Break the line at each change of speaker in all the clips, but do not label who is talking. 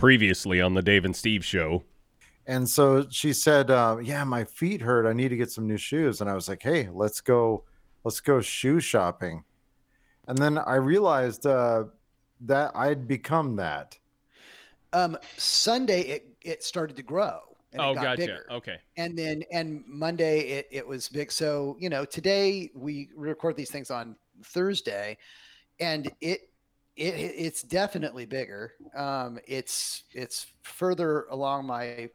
Previously on the Dave and Steve show.
And so she said, uh, "Yeah, my feet hurt. I need to get some new shoes." And I was like, "Hey, let's go, let's go shoe shopping." And then I realized uh, that I'd become that.
Um, Sunday it it started to grow. And
oh,
it got
gotcha.
Bigger.
Okay.
And then and Monday it it was big. So you know today we record these things on Thursday, and it it it's definitely bigger. Um, it's it's further along my,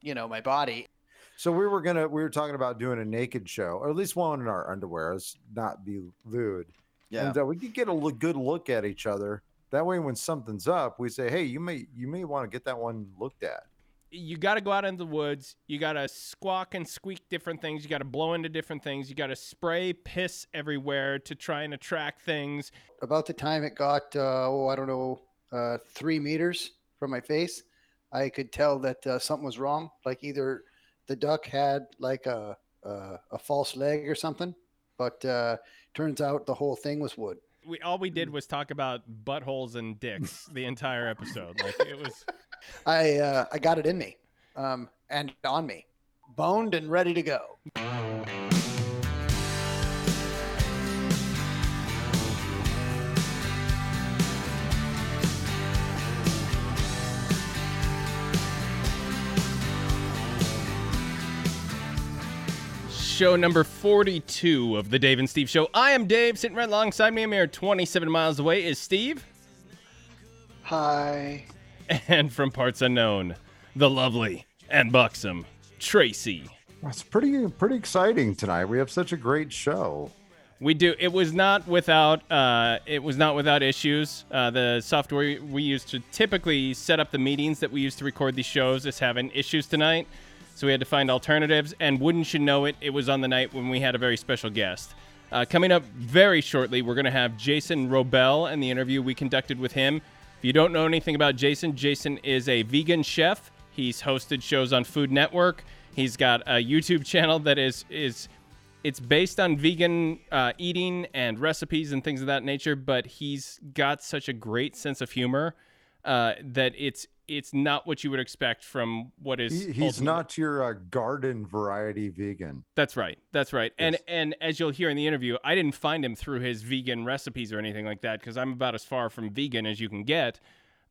you know, my body.
So we were gonna we were talking about doing a naked show, or at least one in our underwear, let's not be lewd. And uh, we could get a look, good look at each other. That way, when something's up, we say, "Hey, you may you may want to get that one looked at."
You got to go out into the woods. You got to squawk and squeak different things. You got to blow into different things. You got to spray piss everywhere to try and attract things.
About the time it got, uh, oh, I don't know, uh, three meters from my face, I could tell that uh, something was wrong. Like either the duck had like a a, a false leg or something, but uh, turns out the whole thing was wood.
We all we did was talk about buttholes and dicks the entire episode. Like it was.
I uh, I got it in me, um, and on me, boned and ready to go.
Show number 42 of the Dave and Steve Show. I am Dave. Sitting right alongside me, a mere 27 miles away, is Steve.
Hi.
And from parts unknown, the lovely and buxom Tracy.
That's pretty pretty exciting tonight. We have such a great show.
We do. It was not without. Uh, it was not without issues. Uh, the software we use to typically set up the meetings that we use to record these shows is having issues tonight. So we had to find alternatives. And wouldn't you know it, it was on the night when we had a very special guest. Uh, coming up very shortly, we're going to have Jason Wrobel and the interview we conducted with him. If you don't know anything about Jason, Jason is a vegan chef. He's hosted shows on Food Network. He's got a YouTube channel that is is it's based on vegan uh, eating and recipes and things of that nature. But he's got such a great sense of humor uh, that it's it's not what you would expect from what is.
He, he's
ultimately-
not your uh, garden variety vegan.
That's right. That's right. And
Yes.
and as you'll hear in the interview, I didn't find him through his vegan recipes or anything like that because I'm about as far from vegan as you can get.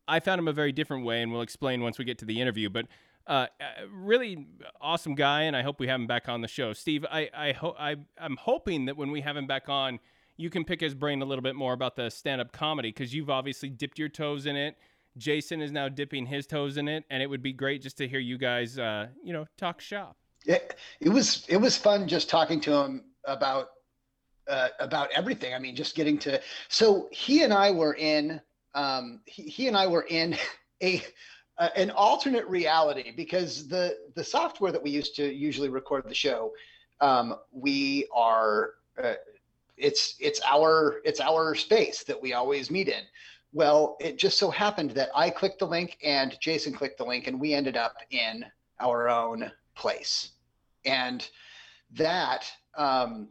I found him a very different way, and we'll explain once we get to the interview. But uh, uh, really awesome guy, and I hope we have him back on the show. Steve, I I hope I I'm hoping that when we have him back on, you can pick his brain a little bit more about the stand-up comedy because you've obviously dipped your toes in it. Jason is now dipping his toes in it, and it would be great just to hear you guys, uh, you know, talk shop.
It, it was it was fun just talking to him about uh, about everything. I mean, just getting to. So he and I were in. Um, he, he and I were in a, an alternate reality because the the software that we used to usually record the show, um, we are. Uh, it's it's our it's our space that we always meet in. Well, it just so happened that I clicked the link and Jason clicked the link, and we ended up in our own place and that um,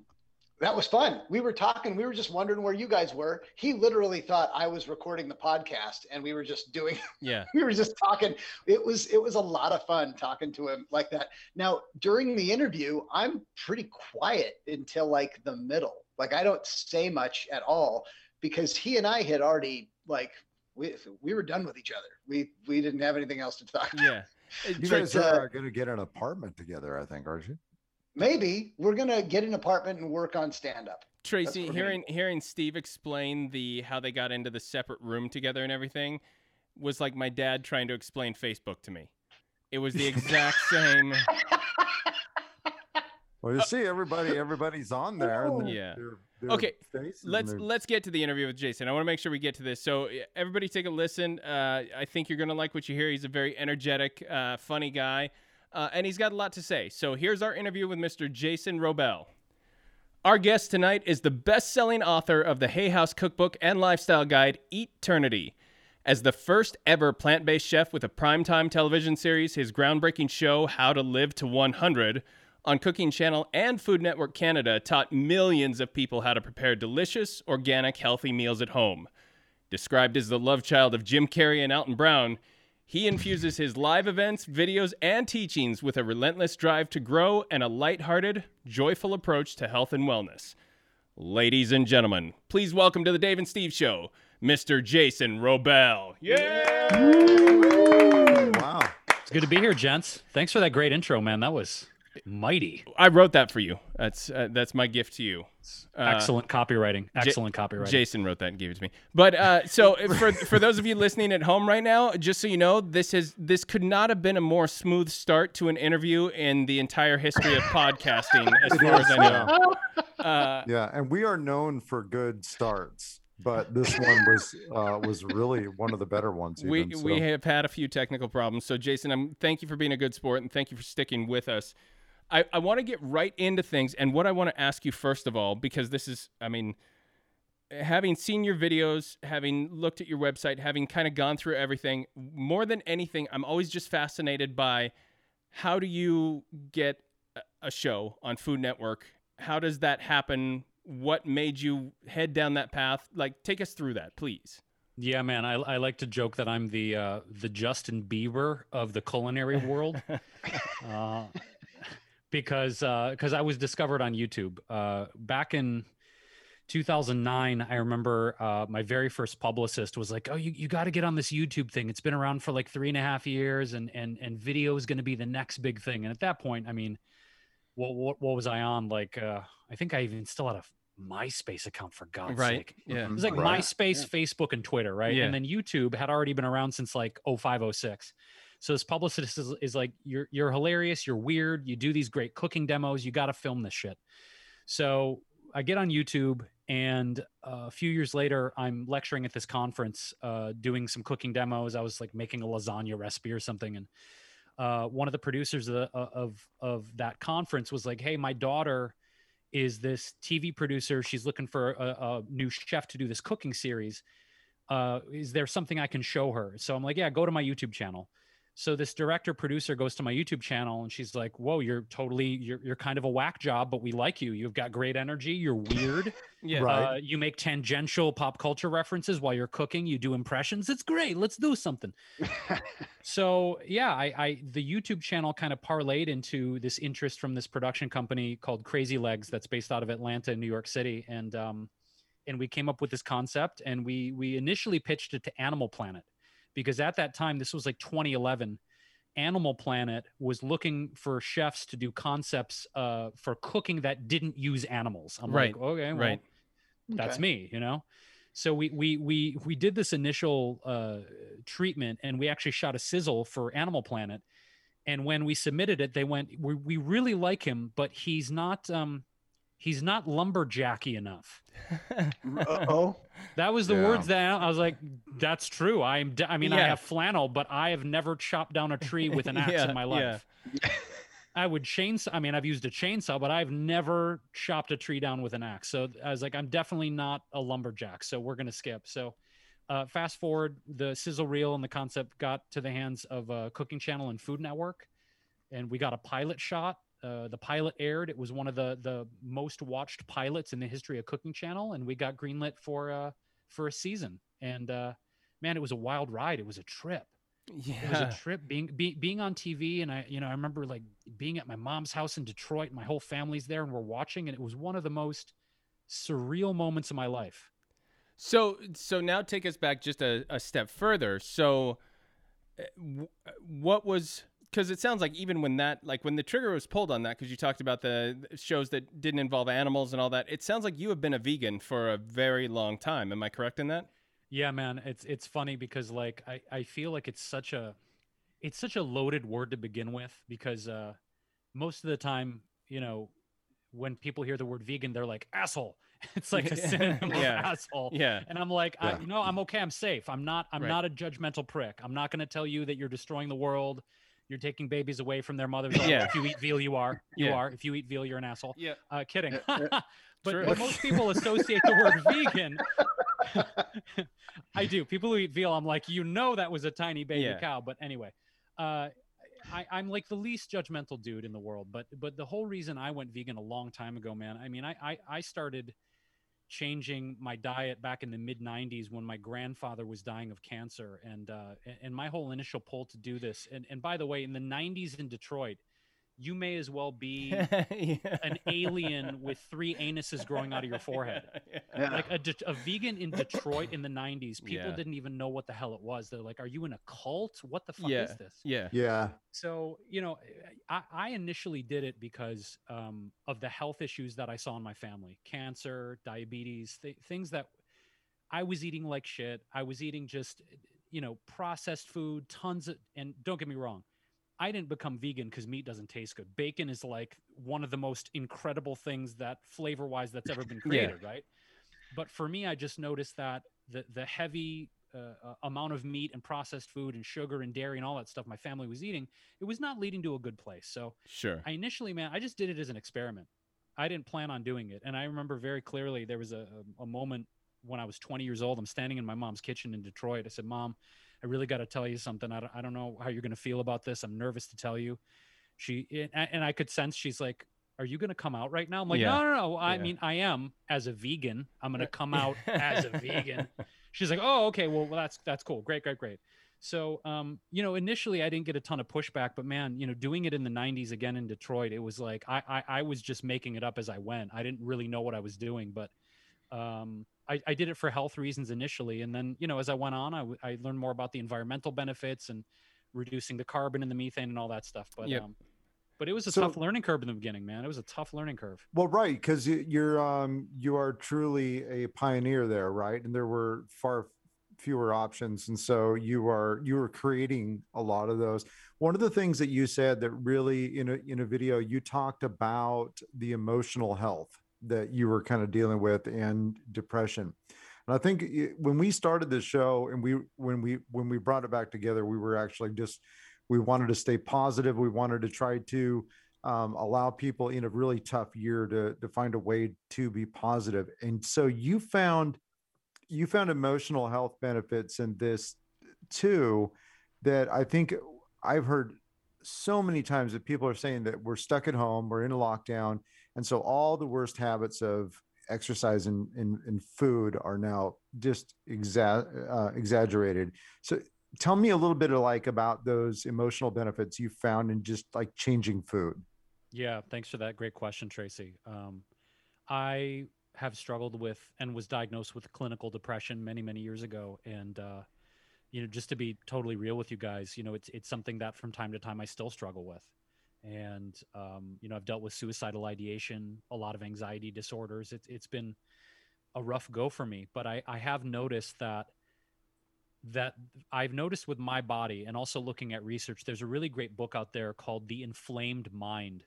that was fun. We were talking. We were just wondering where you guys were. He literally thought I was recording the podcast, and we were just doing.
Yeah.
we were just talking. It was it was a lot of fun talking to him like that. Now during the interview, I'm pretty quiet until like the middle. Like I don't say much at all because he and I had already like we we were done with each other. We we didn't have anything else to talk. about.
Yeah.
You
Tra-
guys are uh, going to get an apartment together, I think, aren't you?
Maybe we're gonna get an apartment and work on stand up.
Tracy,
what we're
hearing hearing Steve explain the how they got into the separate room together and everything was like my dad trying to explain Facebook to me. It was the exact same.
Well, you see, everybody, everybody's on there. And
Yeah.
their- their
Okay,
faces and
Let's
their-
let's get to the interview with Jason. I want to make sure we get to this. So everybody, take a listen. Uh, I think you're gonna like what you hear. He's a very energetic, uh, funny guy, uh, and he's got a lot to say. So here's our interview with Mr. Jason Wrobel. Our guest tonight is the best-selling author of the Hay House Cookbook and lifestyle guide Eat Eternity. As the first ever plant-based chef with a primetime television series, his groundbreaking show How to Live to 100 on Cooking Channel and Food Network Canada taught millions of people how to prepare delicious, organic, healthy meals at home. Described as the love child of Jim Carrey and Alton Brown, He infuses his live events, videos, and teachings with a relentless drive to grow and a lighthearted, joyful approach to health and wellness. Ladies and gentlemen, please welcome to the Dave and Steve Show, Mr. Jason Wrobel. Yeah!
Wow. It's good to be here, gents. Thanks for that great intro, man. That was mighty.
I wrote that for you. That's uh, that's my gift to you.
Uh, Excellent copywriting. Excellent J- copywriting.
Jason wrote that and gave it to me. But uh, so for for those of you listening at home right now, just so you know, this is this could not have been a more smooth start to an interview in the entire history of podcasting, as far as I know.
Uh, yeah, and we are known for good starts but this one was uh, was really one of the better ones. Even,
we so. we have had a few technical problems. So Jason, I'm thank you for being a good sport and thank you for sticking with us. I, I want to get right into things. And what I want to ask you, first of all, because this is, I mean, having seen your videos, having looked at your website, having kind of gone through everything, more than anything, I'm always just fascinated by how do you get a show on Food Network? How does that happen? What made you head down that path? Like, take us through that, please.
Yeah, man. I, I like to joke that I'm the uh, the Justin Bieber of the culinary world. uh, because because uh, I was discovered on YouTube uh, back in 2009. I remember uh, my very first publicist was like, "Oh, you, you got to get on this YouTube thing. It's been around for like three and a half years, and and and video is going to be the next big thing." And at that point, I mean, what what, what was I on? Like, uh, I think I even still had a MySpace account for God's
right.
sake.
Yeah.
It was like right. MySpace, yeah. Facebook, and Twitter, right? Yeah. And then YouTube had already been around since like 0506. So this publicist is, is like, you're you're hilarious, you're weird, you do these great cooking demos, you got to film this shit. So I get on YouTube, and uh, a few years later, I'm lecturing at this conference, uh, doing some cooking demos. I was like making a lasagna recipe or something, and uh, one of the producers of, uh, of of that conference was like, "Hey, my daughter." is this TV producer. She's looking for a, a, new chef to do this cooking series. Uh, is there something I can show her? So I'm like, yeah, go to my YouTube channel. So this director producer goes to my YouTube channel and she's like, "Whoa, you're totally you're you're kind of a whack job, but we like you. You've got great energy. You're weird. yeah, right. Uh, you make tangential pop culture references while you're cooking. You do impressions. It's great. Let's do something." so yeah, I, I the YouTube channel kind of parlayed into this interest from this production company called Crazy Legs that's based out of Atlanta and New York City, and um, and we came up with this concept and we we initially pitched it to Animal Planet because at that time, this was like 2011. Animal Planet was looking for chefs to do concepts uh, for cooking that didn't use animals. I'm right. like, okay, well, right. that's okay. me, you know. So we we we we did this initial uh, treatment, and we actually shot a sizzle for Animal Planet. And when we submitted it, they went, "We, we really like him, but he's not um, he's not lumberjacky enough.
oh,
that was the yeah. words that I was like, that's true. I'm, I mean, yeah. I have flannel, but I have never chopped down a tree with an axe yeah, in my life. I would chainsaw. I mean, I've used a chainsaw, but I've never chopped a tree down with an axe. So I was like, I'm definitely not a lumberjack. So we're gonna skip. So uh, fast forward, the sizzle reel and the concept got to the hands of a Cooking Channel and Food Network, and we got a pilot shot uh, the pilot aired. It was one of the the most watched pilots in the history of Cooking Channel, and we got greenlit for uh, for a season. And uh, man, it was a wild ride. It was a trip. Yeah. It was a trip being be, being on TV, and I you know I remember like being at my mom's house in Detroit. And my whole family's there, and we're watching, and it was one of the most surreal moments of my life.
So so now take us back just a, a step further. So, uh, what was because it sounds like even when that like when the trigger was pulled on that because you talked about the shows that didn't involve animals and all that it sounds like you have been a vegan for a very long time. Am i correct in that?
Yeah man. It's it's funny because like i i feel like it's such a it's such a loaded word to begin with because uh most of the time you know when people hear the word vegan they're like asshole. It's like a synonym yeah. of asshole.
Yeah.
And i'm like yeah. I, you know i'm okay. I'm safe. I'm not i'm right. not a judgmental prick. I'm not going to tell you that you're destroying the world you're taking babies away from their mothers. yeah. If you eat veal, you are. You yeah. are. If you eat veal, you're an asshole.
Yeah.
Uh, kidding. but, but most people associate the word vegan. I do. People who eat veal, I'm like, you know, that was a tiny baby yeah. cow. But anyway, uh, I, I'm like the least judgmental dude in the world. But but the whole reason I went vegan a long time ago, man. I mean, I I, I started changing my diet back in the mid 90s when my grandfather was dying of cancer. And uh, and my whole initial pull to do this and, and by the way in the 90s in detroit you may as well be yeah. an alien with three anuses growing out of your forehead. Yeah. Like a, a, vegan in Detroit in the 90s, people yeah. didn't even know what the hell it was. They're like, Are you in a cult? What the fuck is this?
Yeah.
Yeah.
So, you know, I, I initially did it because um, of the health issues that I saw in my family cancer, diabetes, th- things that I was eating like shit. I was eating just, you know, processed food, tons of, and don't get me wrong I didn't become vegan because meat doesn't taste good. Bacon is like one of the most incredible things that flavor wise that's ever been created, yeah. right? But for me, I just noticed that the the heavy uh, uh, amount of meat and processed food and sugar and dairy and all that stuff my family was eating, it was not leading to a good place. So
sure,
I initially, man, I just did it as an experiment. I didn't plan on doing it, and I remember very clearly there was a, a moment when I was 20 years old. I'm standing in my mom's kitchen in Detroit. I said, "Mom." I really got to tell you something. I don't, I don't know how you're going to feel about this. I'm nervous to tell you. She, and I could sense she's like, are you going to come out right now? I'm like, yeah. no, no, no. I yeah. mean, I am as a vegan. I'm going to come out as a vegan. She's like, oh, okay. Well, well, that's, that's cool. Great, great, great. So, um, you know, initially I didn't get a ton of pushback, but man, you know, doing it in the 90s again in Detroit, it was like I, I, I was just making it up as I went. I didn't really know what I was doing, but um, I, I, did it for health reasons initially, and then you know as I went on, I, w- I learned more about the environmental benefits and reducing the carbon and the methane and all that stuff. But yep. um, but it was a so, tough learning curve in the beginning, man. It was a tough learning curve.
Well, right, because you're um you are truly a pioneer there, right? And there were far fewer options, and so you are you were creating a lot of those. One of the things that you said that really in a in a video you talked about the emotional health that you were kind of dealing with and depression. And I think when we started this show and we when we when we brought it back together, we were actually just we wanted to stay positive. We wanted to try to um, allow people in a really tough year to to find a way to be positive. And so you found you found emotional health benefits in this too that I think I've heard so many times that people are saying that we're stuck at home, we're in a lockdown, and so all the worst habits of exercise and, food are now just exa- uh, exaggerated. So tell me a little bit of like about those emotional benefits you found in just like changing food.
Yeah, thanks for that great question, Tracy. Um, I have struggled with and was diagnosed with clinical depression many, many years ago, and uh, you know, just to be totally real with you guys, you know, it's it's something that from time to time I still struggle with. And um, you know, I've dealt with suicidal ideation, a lot of anxiety disorders. It's it's been a rough go for me, but I, I have noticed that that I've noticed with my body and also looking at research, there's a really great book out there called The Inflamed Mind.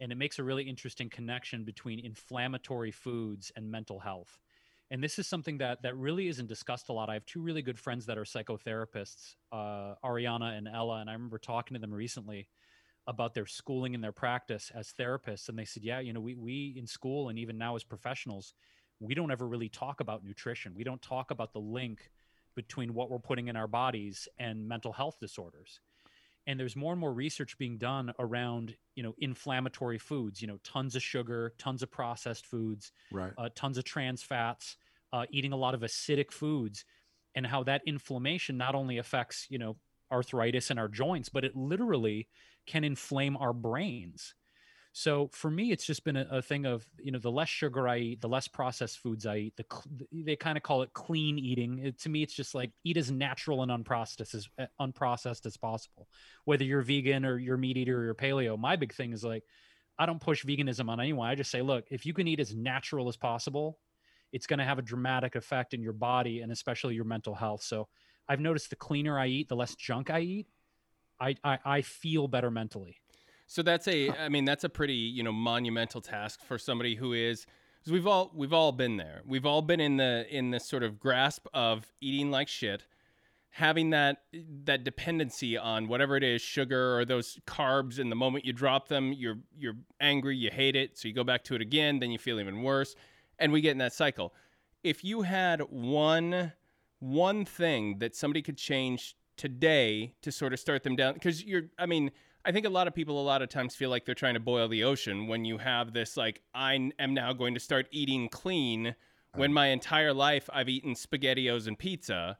And it makes a really interesting connection between inflammatory foods and mental health and this is something that that really isn't discussed a lot. I have two really good friends that are psychotherapists, uh, Ariana and Ella, and I remember talking to them recently about their schooling and their practice as therapists, and they said, "Yeah, you know, we we in school and even now as professionals, we don't ever really talk about nutrition. We don't talk about the link between what we're putting in our bodies and mental health disorders." and there's more and more research being done around you know inflammatory foods you know tons of sugar tons of processed foods
right
uh, tons of trans fats uh, eating a lot of acidic foods and how that inflammation not only affects you know arthritis in our joints but it literally can inflame our brains so for me, it's just been a, a, thing of you know the less sugar I eat, the less processed foods I eat. The they kind of call it clean eating. It, to me, it's just like eat as natural and unprocessed as uh, unprocessed as possible. Whether you're vegan or you're meat eater or you're paleo, my big thing is like I don't push veganism on anyone. I just say, look, if you can eat as natural as possible, it's going to have a dramatic effect in your body and especially your mental health. So I've noticed the cleaner I eat, the less junk I eat, I, I, I feel better mentally.
So that's a, I mean, that's a pretty, you know, monumental task for somebody who is, because we've all, we've all been there. We've all been in the, in this sort of grasp of eating like shit, having that, that dependency on whatever it is, sugar or those carbs. And the moment you drop them, you're, you're angry, you hate it. So you go back to it again, then you feel even worse. And we get in that cycle. If you had one, one thing that somebody could change today to sort of start them down, because you're, I mean, I think a lot of people a lot of times feel like they're trying to boil the ocean when you have this like I am now going to start eating clean when my entire life I've eaten SpaghettiOs and pizza.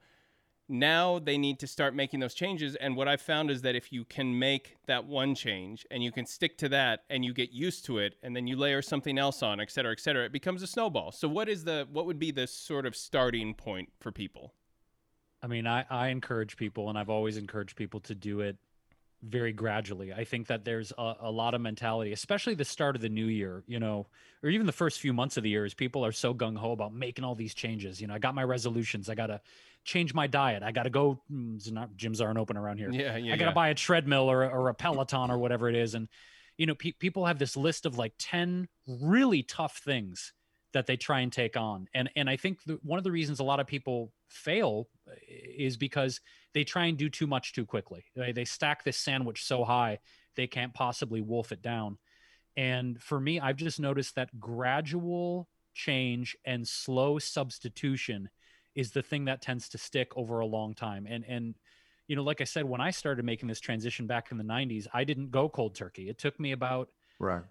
Now they need to start making those changes. And what I've found is that if you can make that one change and you can stick to that and you get used to it and then you layer something else on, et cetera, et cetera, it becomes a snowball. So what is the what would be the sort of starting point for people?
I mean, I, I encourage people and I've always encouraged people to do it very gradually. I think that there's a, a, lot of mentality, especially the start of the new year, you know, or even the first few months of the year, is people are so gung ho about making all these changes. You know, I got my resolutions. I got to change my diet. I got to go. Mm, not gyms aren't open around here.
Yeah, yeah.
I got to
yeah.
buy a treadmill or, or a Peloton or whatever it is. And, you know, pe- people have this list of like 10 really tough things that they try and take on. And, and I think the, one of the reasons a lot of people fail uh, is because they try and do too much too quickly. They, they stack this sandwich so high they can't possibly wolf it down. And for me, I've just noticed that gradual change and slow substitution is the thing that tends to stick over a long time. And and you know, like I said, when I started making this transition back in the 90s, I didn't go cold turkey. It took me about
right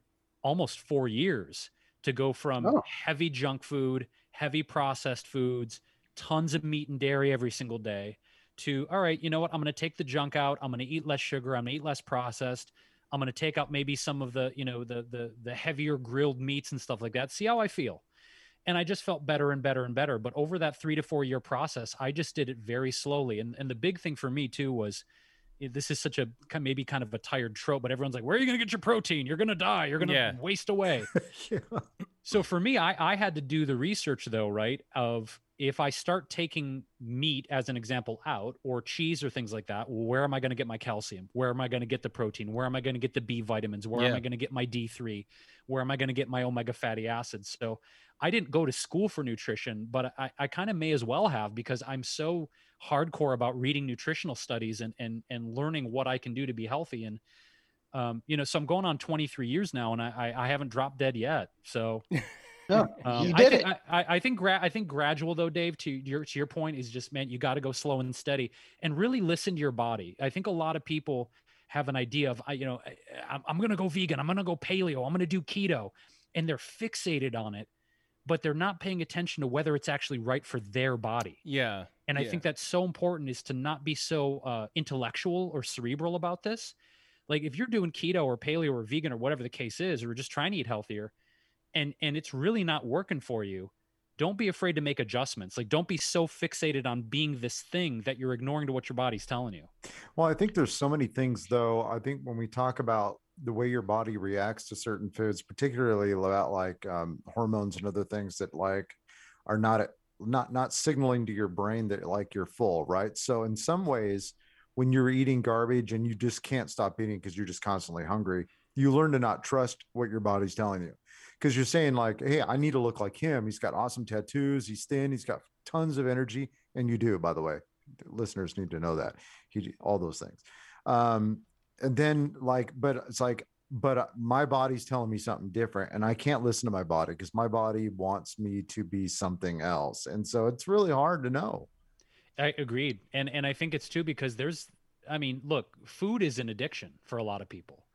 almost 4 years to go from oh. heavy junk food, heavy processed foods, tons of meat and dairy every single day to all right, you know what? I'm going to take the junk out. I'm going to eat less sugar. I'm going to eat less processed. I'm going to take out maybe some of the, you know, the the the heavier grilled meats and stuff like that. See how I feel. And I just felt better and better and better. But over that three to four year process, I just did it very slowly. And and the big thing for me too was Eh, this is such a maybe kind of a tired trope, but everyone's like, where are you going to get your protein? You're going to die. You're going to yeah. waste away. yeah. So for me, I, I had to do the research though, right? Of if I start taking meat as an example out or cheese or things like that, where am I going to get my calcium? Where am I going to get the protein? Where am I going to get the B vitamins? Where yeah. am I going to get my D3? Where am I going to get my omega fatty acids? So I didn't go to school for nutrition, but I, I kind of may as well have because I'm so hardcore about reading nutritional studies and and and learning what I can do to be healthy. And um, you know, so I'm going on 23 years now, and I I, I haven't dropped dead yet. So
No, um, you did
I
it.
I, I, think gra- I think gradual though, Dave. To your to your point is just man, you got to go slow and steady and really listen to your body. I think a lot of people have an idea of I, you know I, I'm going to go vegan, I'm going to go paleo, I'm going to do keto, and they're fixated on it, but they're not paying attention to whether it's actually right for their body.
Yeah,
and
I
think that's so important is to not be so uh, intellectual or cerebral about this. Like if you're doing keto or paleo or vegan or whatever the case is, or just trying to eat healthier and and it's really not working for you don't be afraid to make adjustments. Like don't be so fixated on being this thing that you're ignoring to what your body's telling you.
Well i think there's so many things though. I think when we talk about the way your body reacts to certain foods particularly about like um, hormones and other things that like are not not not signaling to your brain that like you're full right so in some ways when you're eating garbage and you just can't stop eating because you're just constantly hungry you learn to not trust what your body's telling you because you're saying like, hey, I need to look like him. He's got awesome tattoos. He's thin. He's got tons of energy, and you do, by the way. Listeners need to know that he all those things. Um, and then like, but it's like, but uh, my body's telling me something different, and I can't listen to my body because my body wants me to be something else, and so it's really hard to know.
I agreed, and and I think it's too because there's, I mean, look, food is an addiction for a lot of people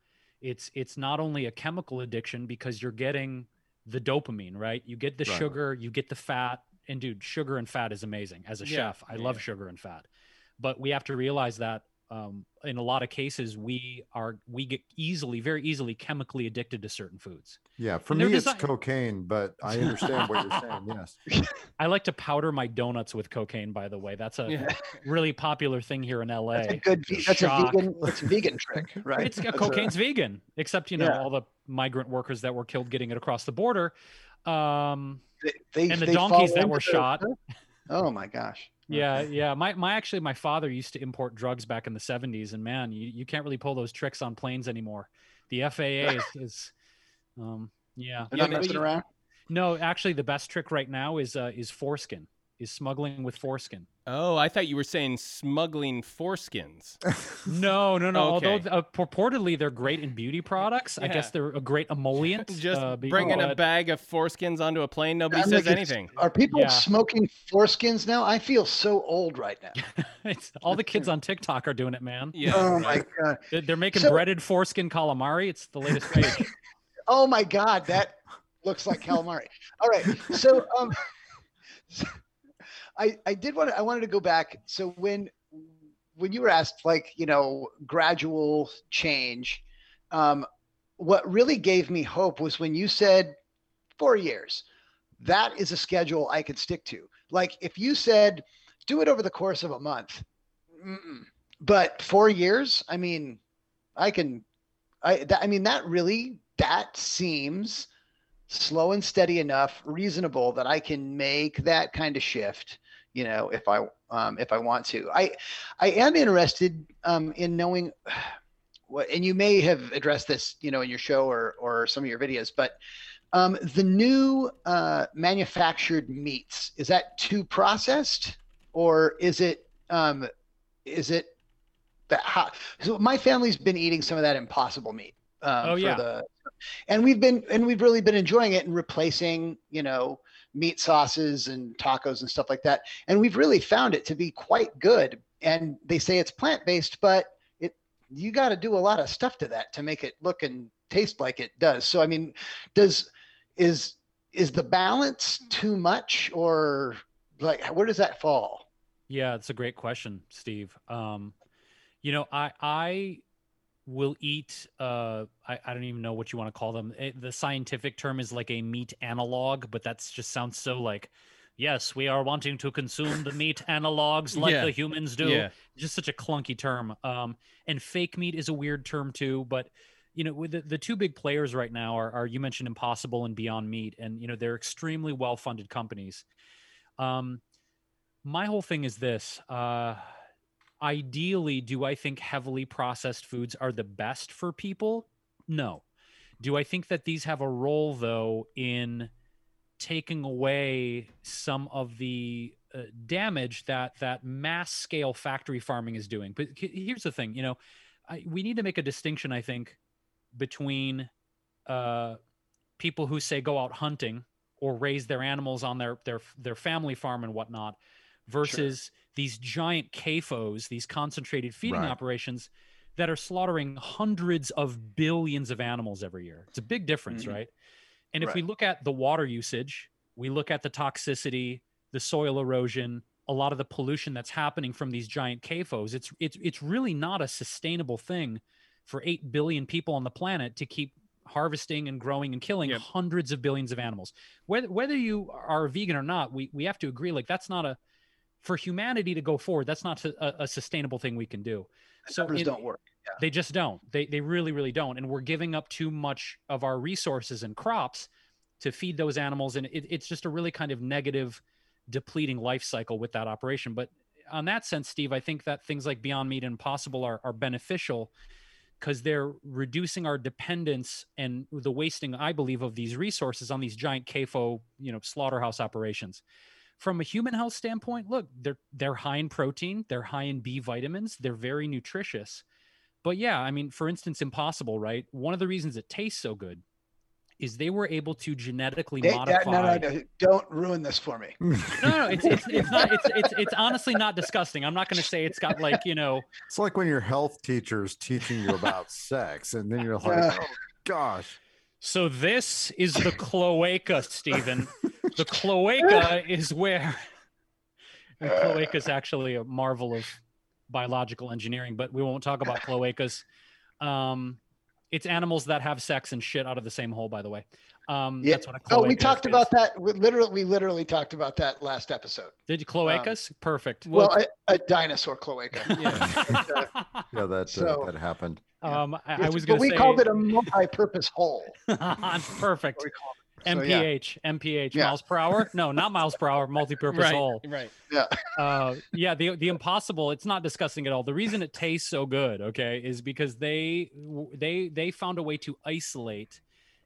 it's it's not only a chemical addiction because you're getting the dopamine, right? You get the right. sugar, you get the fat, and dude, sugar and fat is amazing. As a yeah. chef, I yeah. love sugar and fat, but we have to realize that um, in a lot of cases we are we get easily very easily chemically addicted to certain foods.
Yeah for me it's cocaine but i understand what you're saying yes.
I like to powder my donuts with cocaine by the way. That's a yeah. really popular thing here in la
that's a good that's a vegan it's a vegan trick right?
It's cocaine's a... vegan except you know yeah. all the migrant workers that were killed getting it across the border. Um they, they, and the donkeys that were shot.
oh my gosh
yeah, yeah. My my actually my father used to import drugs back in the 70s and man, you, you can't really pull those tricks on planes anymore. The FAA is, is um yeah.
They're not messing around.
No, actually the best trick right now is uh is foreskin. Is smuggling with foreskin.
Oh, I thought you were saying smuggling foreskins.
no, no, no. Okay. Although uh, purportedly they're great in beauty products, yeah. I guess they're a great emollient.
Just uh, bringing a bag of foreskins onto a plane, nobody I says anything.
Are people yeah. smoking foreskins now? I feel so old right now.
all the kids on TikTok are doing it, man.
Yeah. Oh my god.
They're, they're making so, breaded foreskin calamari. It's the latest page.
oh my god, that looks like calamari. All right, so um
I I did want to I wanted to go back. So when when you were asked like you know gradual change, um, what really gave me hope was when you said four years. That is a schedule I could stick to. Like if you said do it over the course of a month, but four years, I mean, I can. I that, I mean that really that seems slow and steady enough, reasonable that I can make that kind of shift. You know, if I um, if I want to, I I am interested um, in knowing what, and you may have addressed this, you know, in your show or or some of your videos, but um, the new uh, manufactured meats is that too processed, or is it um, is it that how? So my family's been eating some of that impossible meat.
Um, oh yeah. The,
and we've been and we've really been enjoying it and replacing you know meat sauces and tacos and stuff like that. And we've really found it to be quite good. And they say it's plant-based but it you got to do a lot of stuff to that to make it look and taste like it does. So i mean does is is the balance too much or like where does that fall?
Yeah it's a great question steve. Um you know i i will eat uh I, I don't even know what you want to call them it, the scientific term is like a meat analog but that's just sounds so like yes we are wanting to consume the meat analogs like yeah. the humans do yeah. just such a clunky term um and fake meat is a weird term too but you know with the, the two big players right now are, are you mentioned impossible and beyond meat and you know they're extremely well funded companies um my whole thing is this uh ideally, do I think heavily processed foods are the best for people? No. Do I think that these have a role, though, in taking away some of the uh, damage that that mass scale factory farming is doing? But here's the thing, you know, I, we need to make a distinction, I think, between uh, people who say go out hunting or raise their animals on their their their family farm and whatnot versus sure. these giant CAFOs, these concentrated feeding right. operations that are slaughtering hundreds of billions of animals every year. It's a big difference, mm-hmm. right? And if right. we look at the water usage, we look at the toxicity, the soil erosion, a lot of the pollution that's happening from these giant CAFOs, it's it's it's really not a sustainable thing for 8 billion people on the planet to keep harvesting and growing and killing yep. hundreds of billions of animals. Whether whether you are vegan or not, we we have to agree like that's not a for humanity to go forward, that's not a, a sustainable thing we can do.
The so numbers don't work.
Yeah. They just don't. They they really really don't. And we're giving up too much of our resources and crops to feed those animals, and it, it's just a really kind of negative, depleting life cycle with that operation. But on that sense, Steve, I think that things like Beyond Meat and Impossible are are beneficial because they're reducing our dependence and the wasting, I believe, of these resources on these giant CAFO, you know, slaughterhouse operations from a human health standpoint, look, they're they're high in protein, they're high in B vitamins, they're very nutritious. But yeah, I mean, for instance, impossible, right? One of the reasons it tastes so good is they were able to genetically they, modify.
no, no, no, don't ruin this for me.
no, no, it's, it's, it's not. It's, it's it's honestly not disgusting. I'm not going to say it's got like you know.
It's like when your health teacher is teaching you about sex, and then you're like, uh, oh gosh.
So this is the cloaca, Stephen. the cloaca is where and cloaca is actually a marvel of biological engineering, but we won't talk about cloacas. Um, it's animals that have sex and shit out of the same hole, by the way. Um, yeah. That's what a
cloaca oh, we talked is. about that. We literally, we literally talked about that last episode.
Did you cloacas? Um, Perfect.
Well, well a, a, dinosaur cloaca.
Yeah, yeah that so, uh, that happened.
Um, I, I was going
to
say
we called it a multi-purpose hole.
Perfect. MPH, so, yeah. MPH, yeah. miles per hour. No, not miles per hour. Multi-purpose
right,
hole.
Right.
Yeah.
Uh, yeah. The the impossible. It's not disgusting at all. The reason it tastes so good, okay, is because they they they found a way to isolate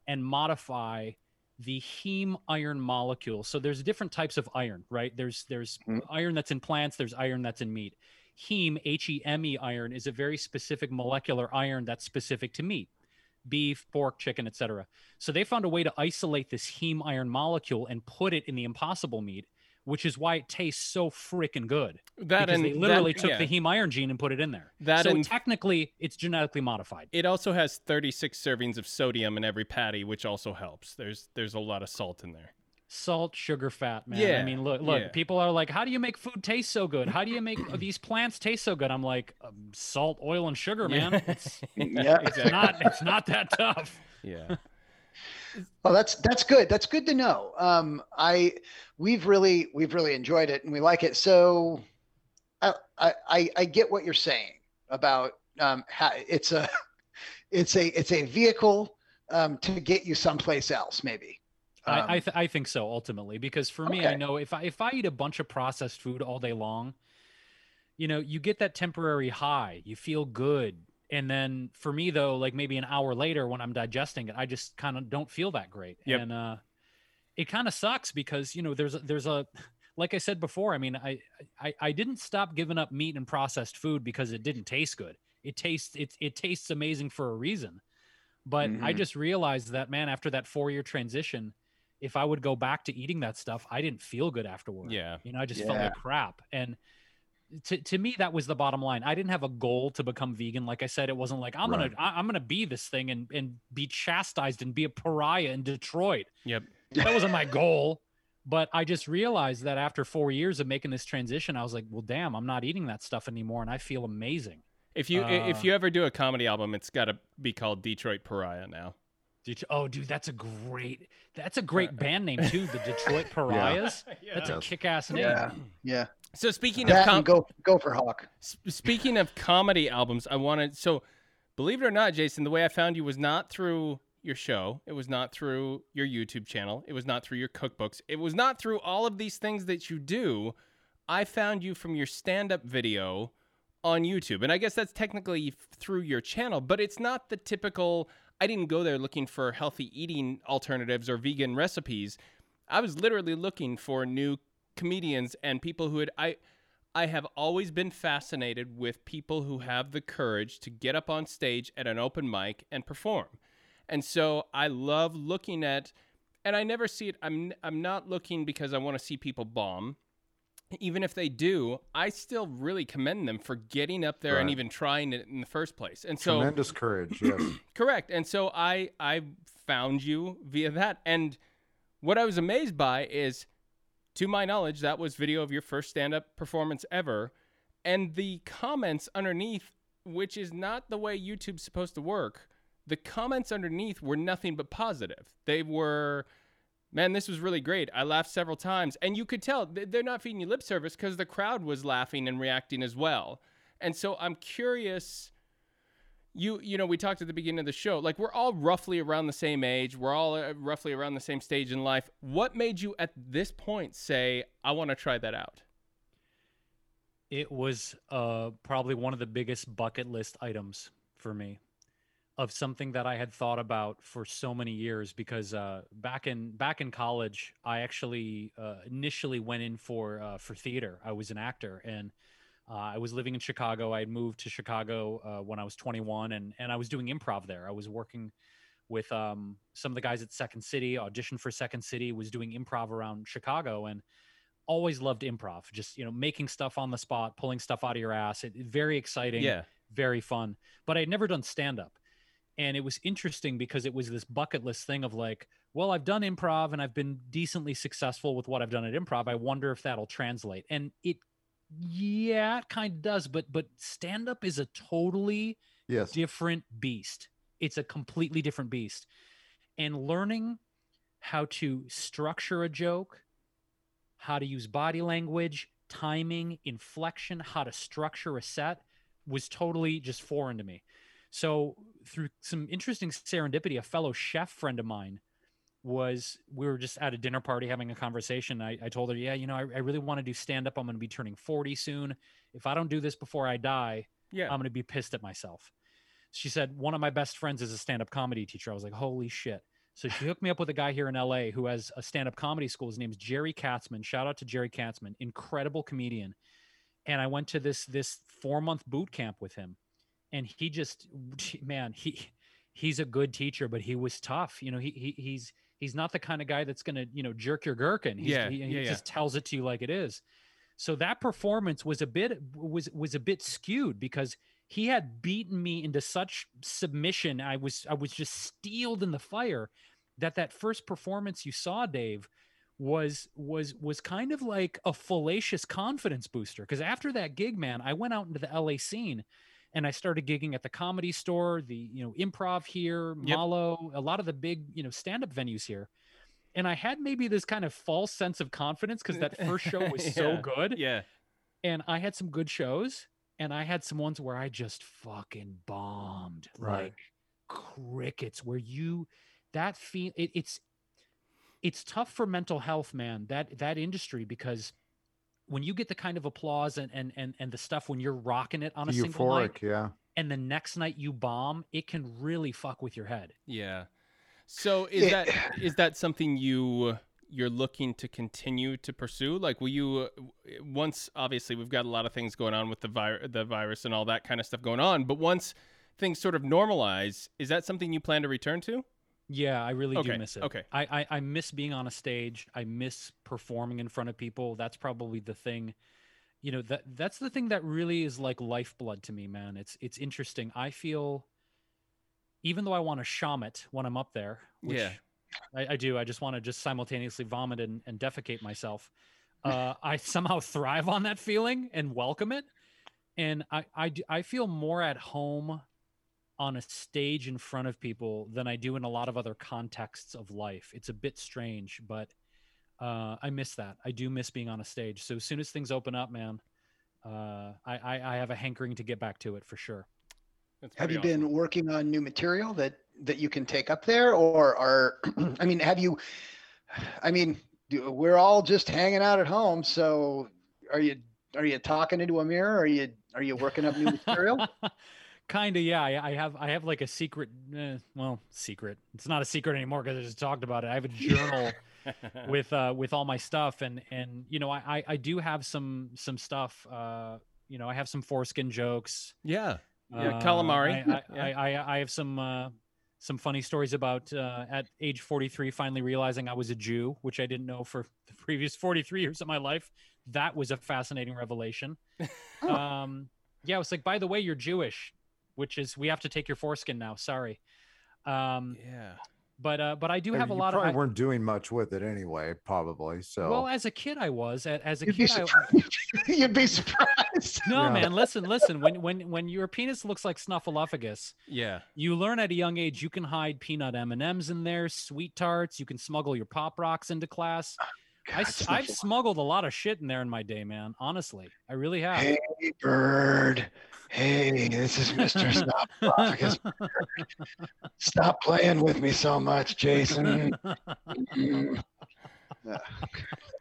and modify the heme iron molecule. So there's different types of iron, right? There's there's mm-hmm. iron that's in plants. There's iron that's in meat. Heme, H E M E iron, is a very specific molecular iron that's specific to meat beef, pork, chicken, etc. So they found a way to isolate this heme iron molecule and put it in the impossible meat, which is why it tastes so freaking good. That because and they literally that, took yeah. the heme iron gene and put it in there. That so and, technically, it's genetically modified.
It also has 36 servings of sodium in every patty, which also helps. There's there's a lot of salt in there.
salt, sugar, fat, man. Yeah. I mean, look, look. Yeah. People are like, "How do you make food taste so good? How do you make these plants taste so good?" I'm like, um, "Salt, oil, and sugar, man. Yeah. It's, yeah. it's not. It's not that tough."
Yeah.
Well, that's that's good. That's good to know. Um, I we've really we've really enjoyed it and we like it. So, I I I get what you're saying about um, ha- it's a it's a it's a vehicle um, to get you someplace else, maybe.
Um, I I, th- I, think so ultimately because for okay. me, I know if I if I eat a bunch of processed food all day long, you know, you get that temporary high, you feel good, and then for me though, like maybe an hour later when I'm digesting it, I just kind of don't feel that great, yep. and uh, it kind of sucks because you know there's a, there's a like I said before, I mean, I, I I didn't stop giving up meat and processed food because it didn't taste good. It tastes it it tastes amazing for a reason. But mm-hmm. I just realized that man, after that four year transition, if I would go back to eating that stuff, I didn't feel good afterward.
Yeah.
You know, I just
yeah.
felt like crap. And to, to me, that was the bottom line. I didn't have a goal to become vegan. Like I said, it wasn't like I'm right. gonna I'm gonna be this thing and and be chastised and be a pariah in Detroit.
Yep.
That wasn't my goal. But I just realized that after four years of making this transition, I was like, well, damn, I'm not eating that stuff anymore, and I feel amazing.
If you uh, if you ever do a comedy album, it's got to be called Detroit Pariah now.
Det- oh, dude, that's a great that's a great band name too. The Detroit Pariahs. yeah. Yeah. That's a kick-ass name.
Yeah, yeah.
So speaking
that
of com-
go go for Hawk.
Speaking of comedy albums, I wanted so believe it or not, Jason, the way I found you was not through your show. It was not through your YouTube channel. It was not through your cookbooks. It was not through all of these things that you do. I found you from your stand-up video on YouTube. And I guess that's technically through your channel, but it's not the typical I didn't go there looking for healthy eating alternatives or vegan recipes. I was literally looking for new comedians and people who had I I have always been fascinated with people who have the courage to get up on stage at an open mic and perform. And so I love looking at and I never see it I'm I'm not looking because I want to see people bomb even if they do, I still really commend them for getting up there right. and even trying it in the first place. And so
tremendous courage, yes.
correct. And so I I found you via that. And what I was amazed by is to my knowledge, that was video of your first stand-up performance ever. And the comments underneath, which is not the way YouTube's supposed to work, the comments underneath were nothing but positive. They were Man, this was really great. I laughed several times, and you could tell they're not feeding you lip service because the crowd was laughing and reacting as well. And so I'm curious. You you know we talked at the beginning of the show like we're all roughly around the same age we're all uh, roughly around the same stage in life what made you at this point say I want to try that out
it was uh, probably one of the biggest bucket list items for me of something that I had thought about for so many years because uh, back in back in college, I actually uh, initially went in for uh, for theater. I was an actor, and uh, I was living in Chicago. I had moved to Chicago uh, when I was 21, and and I was doing improv there. I was working with um, some of the guys at Second City, auditioned for Second City, was doing improv around Chicago, and always loved improv. Just you know, making stuff on the spot, pulling stuff out of your ass. It, very exciting.
Yeah.
Very fun. But I had never done stand up and it was interesting because it was this bucket list thing of like well i've done improv and i've been decently successful with what i've done at improv i wonder if that'll translate and it yeah it kind of does but but stand up is a totally
yes.
different beast. It's a completely different beast. And learning how to structure a joke how to use body language timing inflection how to structure a set was totally just foreign to me. So through some interesting serendipity, a fellow chef friend of mine was we were just at a dinner party having a conversation. I, I told her, yeah, you know, I, I really want to do stand up. I'm going to be turning 40 soon. If I don't do this before I die, yeah, I'm going to be pissed at myself. She said, one of my best friends is a stand up comedy teacher. I was like, holy shit. So she hooked me up with a guy here in LA who has a stand up comedy school. His name's Jerry Katzman. Shout out to Jerry Katzman, incredible comedian. And I went to this this four month boot camp with him and he just man he he's a good teacher but he was tough you know he, he he's he's not the kind of guy that's gonna you know jerk your gherkin. He's,
yeah,
he, he
yeah,
just tells it to you like it is. So that performance was a bit was was a bit skewed because he had beaten me into such submission. I was i was just steeled in the fire that that first performance you saw dave was was was kind of like a fallacious confidence booster. Because after that gig man i went out into the la scene and i started gigging at the comedy store the you know improv here yep. malo a lot of the big you know stand-up venues here and i had maybe this kind of false sense of confidence because that first show was yeah. so good
yeah
and i had some good shows and i had some ones where i just fucking bombed right. like crickets where you that feel it, it's it's tough for mental health, man. That that industry because when you get the kind of applause and and and, and the stuff when you're rocking it on a Euphoric, single night,
yeah,
and the next night you bomb, it can really fuck with your head.
Yeah. So is that is that something you you're looking to continue to pursue? Like, will you once obviously we've got a lot of things going on with the virus, the virus and all that kind of stuff going on, but once things sort of normalize, is that something you plan to return to?
Yeah, I really
okay.
do miss it.
Okay.
I, I, I miss being on a stage. I miss performing in front of people. That's probably the thing. You know, that that's the thing that really is like lifeblood to me, man. It's it's interesting. I feel even though I want to sham it when I'm up there, which
yeah.
I, I do. I just want to just simultaneously vomit and, and defecate myself. Uh, I somehow thrive on that feeling and welcome it. And I, I, I feel more at home on a stage in front of people than I do in a lot of other contexts of life. It's a bit strange, but uh, I miss that. I do miss being on a stage. So as soon as things open up, man, uh, I, I, I, have a hankering to get back to it for sure.
Have you awesome. been working on new material that that you can take up there, or are I mean, have you? I mean, we're all just hanging out at home. So are you are you talking into a mirror? Are you are you working up new material?
kind of yeah. I, I, have i have like a secret eh, well secret. It's not a secret anymore because i just talked about it. I have a journal with uh with all my stuff and and you know i i do have some some stuff uh you know i have some foreskin jokes.
Yeah. Yeah uh, calamari
I, I, yeah. I, I, I have some uh some funny stories about uh, at age 43 finally realizing i was a jew which i didn't know for the previous 43 years of my life. That was a fascinating revelation. Oh. um yeah, I was like, by the way, you're Jewish which is we have to take your foreskin now. Sorry. Um,
yeah.
But uh, but I do have
a
lot
probably
of.
I, weren't doing much with it anyway, probably. So.
Well, as a kid, I was. As a
you'd
kid,
be I, you'd be surprised.
No, yeah. man. Listen, listen. When when when your penis looks like snuffleupagus,
yeah,
you learn at a young age you can hide peanut M and M's in there, sweet tarts. You can smuggle your pop rocks into class. God, I, I've smuggled a lot of shit in there in my day, man. Honestly, I really have.
Hey, bird. Hey, this is Mr. Stop Stop playing with me so much, Jason.
Mm. All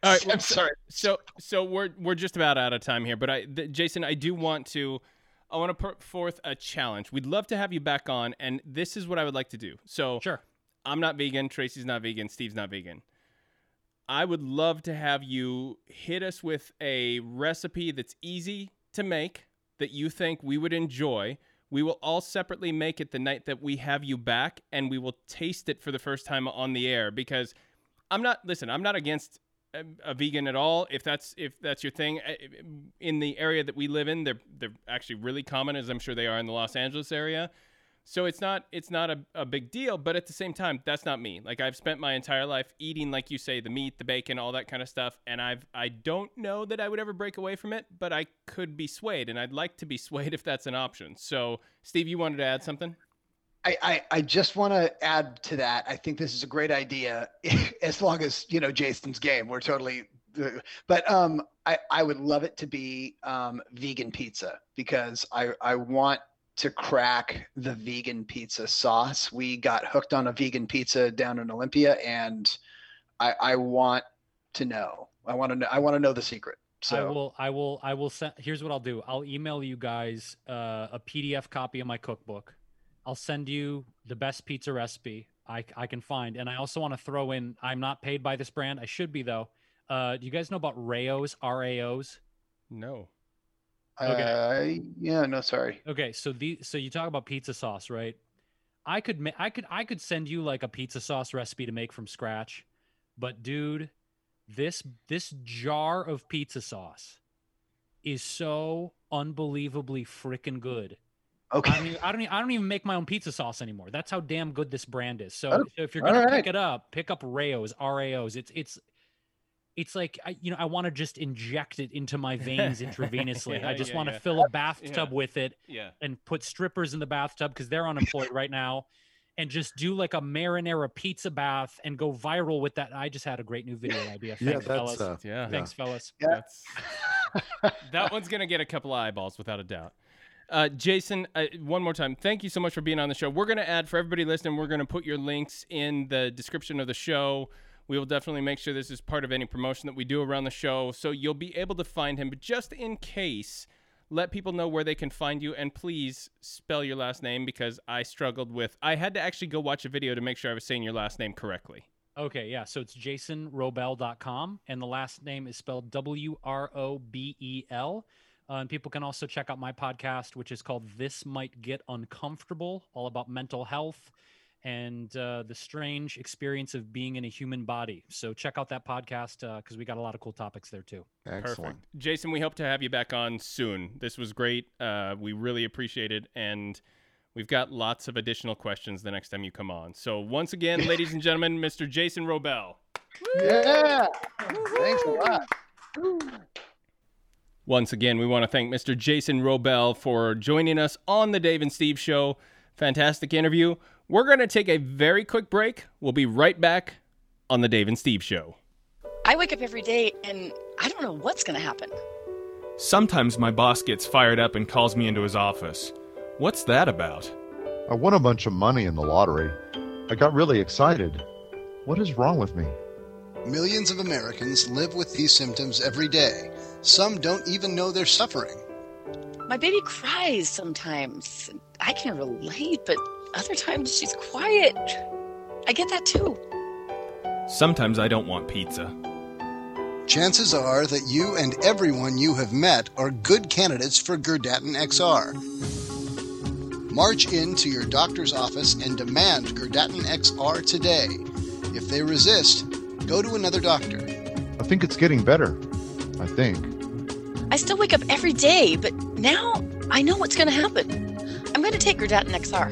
right, I'm sorry. So, so we're we're just about out of time here, but I, th- Jason, I do want to, I want to put forth a challenge. We'd love to have you back on, and this is what I would like to do. So,
sure.
I'm not vegan. Tracy's not vegan. Steve's not vegan. I would love to have you hit us with a recipe that's easy to make that you think we would enjoy. We will all separately make it the night that we have you back and we will taste it for the first time on the air because I'm not listen, I'm not against a, a vegan at all if that's if that's your thing eh, eh, in the area that we live in they're they're actually really common as I'm sure they are in the Los Angeles area. So it's not it's not a, a big deal, but at the same time, that's not me. Like I've spent my entire life eating, like you say, the meat, the bacon, all that kind of stuff, and I've I don't know that I would ever break away from it, but I could be swayed, and I'd like to be swayed if that's an option. So, Steve, you wanted to add something?
I, I, I just want to add to that. I think this is a great idea, as long as you know Jason's game. We're totally, but um, I I would love it to be um, vegan pizza because I I want to crack the vegan pizza sauce. We got hooked on a vegan pizza down in Olympia, and I, I want to know. I want to know. I want to know the secret. So
I will. I will. I will send. Here's what I'll do. I'll email you guys uh, a PDF copy of my cookbook. I'll send you the best pizza recipe I, I can find, and I also want to throw in. I'm not paid by this brand. I should be though. Uh, do you guys know about Rao's? R A O's?
No.
Okay. Uh, yeah, no, sorry.
Okay, so the so you talk about pizza sauce, right? I could ma- I could I could send you like a pizza sauce recipe to make from scratch, but dude, this this jar of pizza sauce is so unbelievably freaking good.
Okay.
I don't, even, I don't, I don't even make my own pizza sauce anymore. That's how damn good this brand is. So, oh, so if you're gonna pick it up, pick up Rao's, RAO's. It's it's it's like I, you know I want to just inject it into my veins intravenously. yeah, I just yeah, want to yeah. fill a bathtub with it
yeah.
and put strippers in the bathtub because they're unemployed right now and just do like a marinara pizza bath and go viral with that. I just had a great new video idea. Thanks,
yeah,
fellas.
Uh,
yeah.
Thanks, fellas.
Yeah.
that one's gonna get a couple of eyeballs without a doubt. Uh, Jason, uh, one more time, thank you so much for being on the show. We're going to add, for everybody listening, we're going to put your links in the description of the show. We will definitely make sure this is part of any promotion that we do around the show. So you'll be able to find him. But just in case, let people know where they can find you. And please spell your last name because I struggled with, I had to actually go watch a video to make sure I was saying your last name correctly.
Okay, yeah. So it's jasonwrobel.com, and the last name is spelled W R O B E L. Uh, and people can also check out my podcast, which is called This Might Get Uncomfortable, all about mental health and uh, the strange experience of being in a human body. So check out that podcast because uh, we got a lot of cool topics there too.
Excellent. Perfect.
Jason, we hope to have you back on soon. This was great. Uh, we really appreciate it. And we've got lots of additional questions the next time you come on. So once again, ladies and gentlemen, Mr. Jason Wrobel.
Yeah. Thanks a lot.
Once again, we want to thank Mr. Jason Wrobel for joining us on the Dave and Steve Show. Fantastic interview. We're going to take a very quick break. We'll be right back on the Dave and Steve Show.
I wake up every day and I don't know what's going to happen.
Sometimes my boss gets fired up and calls me into his office. What's that about?
I won a bunch of money in the lottery. I got really excited. What is wrong with me?
Millions of Americans live with these symptoms every day some don't even know they're suffering.
My baby cries sometimes. I can relate, but other times she's quiet. I get that too.
Sometimes I don't want pizza.
Chances are that you and everyone you have met are good candidates for Gerdatin XR. March into your doctor's office and demand Gerdatin XR today. If they resist, go to another doctor.
I think it's getting better. I think.
I still wake up every day, but now I know what's going to happen. I'm going to take Gerdatin XR.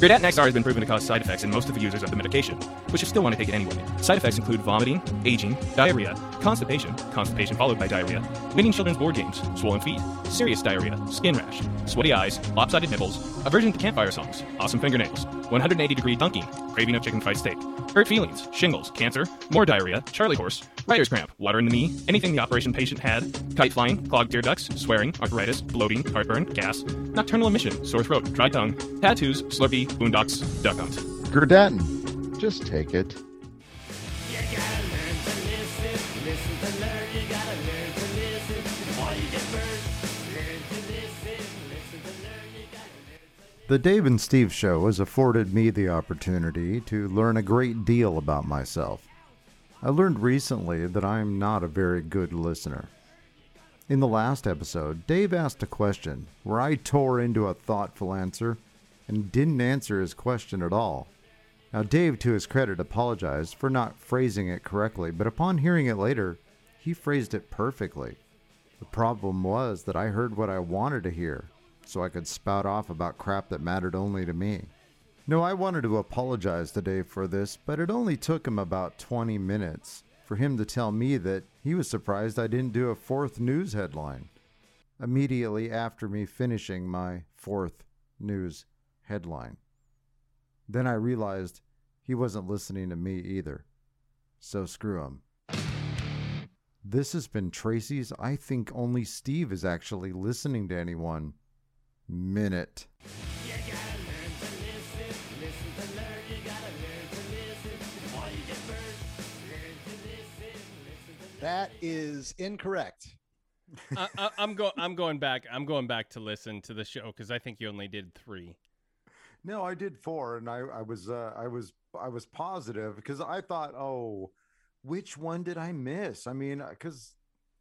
Gerdatin XR has been proven to cause side effects in most of the users of the medication, but you still want to take it anyway. Side effects include vomiting, aging, diarrhea, constipation, constipation followed by diarrhea, winning children's board games, swollen feet, serious diarrhea, skin rash, sweaty eyes, lopsided nipples, aversion to campfire songs, awesome fingernails, 180 degree dunking, craving of chicken fried steak, hurt feelings, shingles, cancer, more diarrhea, Charlie horse, writer's cramp, water in the knee, anything the operation patient had, kite flying, clogged tear ducts, swearing, arthritis, bloating, heartburn, gas, nocturnal emission, sore throat, dry tongue, tattoos, slurpee, boondocks, duck hunt.
Gerdatin. Just take it.
The Dave and Steve Show has afforded me the opportunity to learn a great deal about myself. I learned recently that I'm not a very good listener. In the last episode, Dave asked a question where I tore into a thoughtful answer and didn't answer his question at all. Now, Dave, to his credit, apologized for not phrasing it correctly, but upon hearing it later, he phrased it perfectly. The problem was that I heard what I wanted to hear, so I could spout off about crap that mattered only to me. No, I wanted to apologize today for this, but it only took him about 20 minutes for him to tell me that he was surprised I didn't do a fourth news headline immediately after me finishing my fourth news headline. Then I realized he wasn't listening to me either. So screw him. This has been Tracy's I Think Only Steve is Actually Listening to Anyone minute.
That is incorrect.
I, am going. I'm going back. I'm going back to listen to the show because I think you only did three.
No, I did four, and I, I was, uh, I was, I was positive because I thought, oh, which one did I miss? I mean, because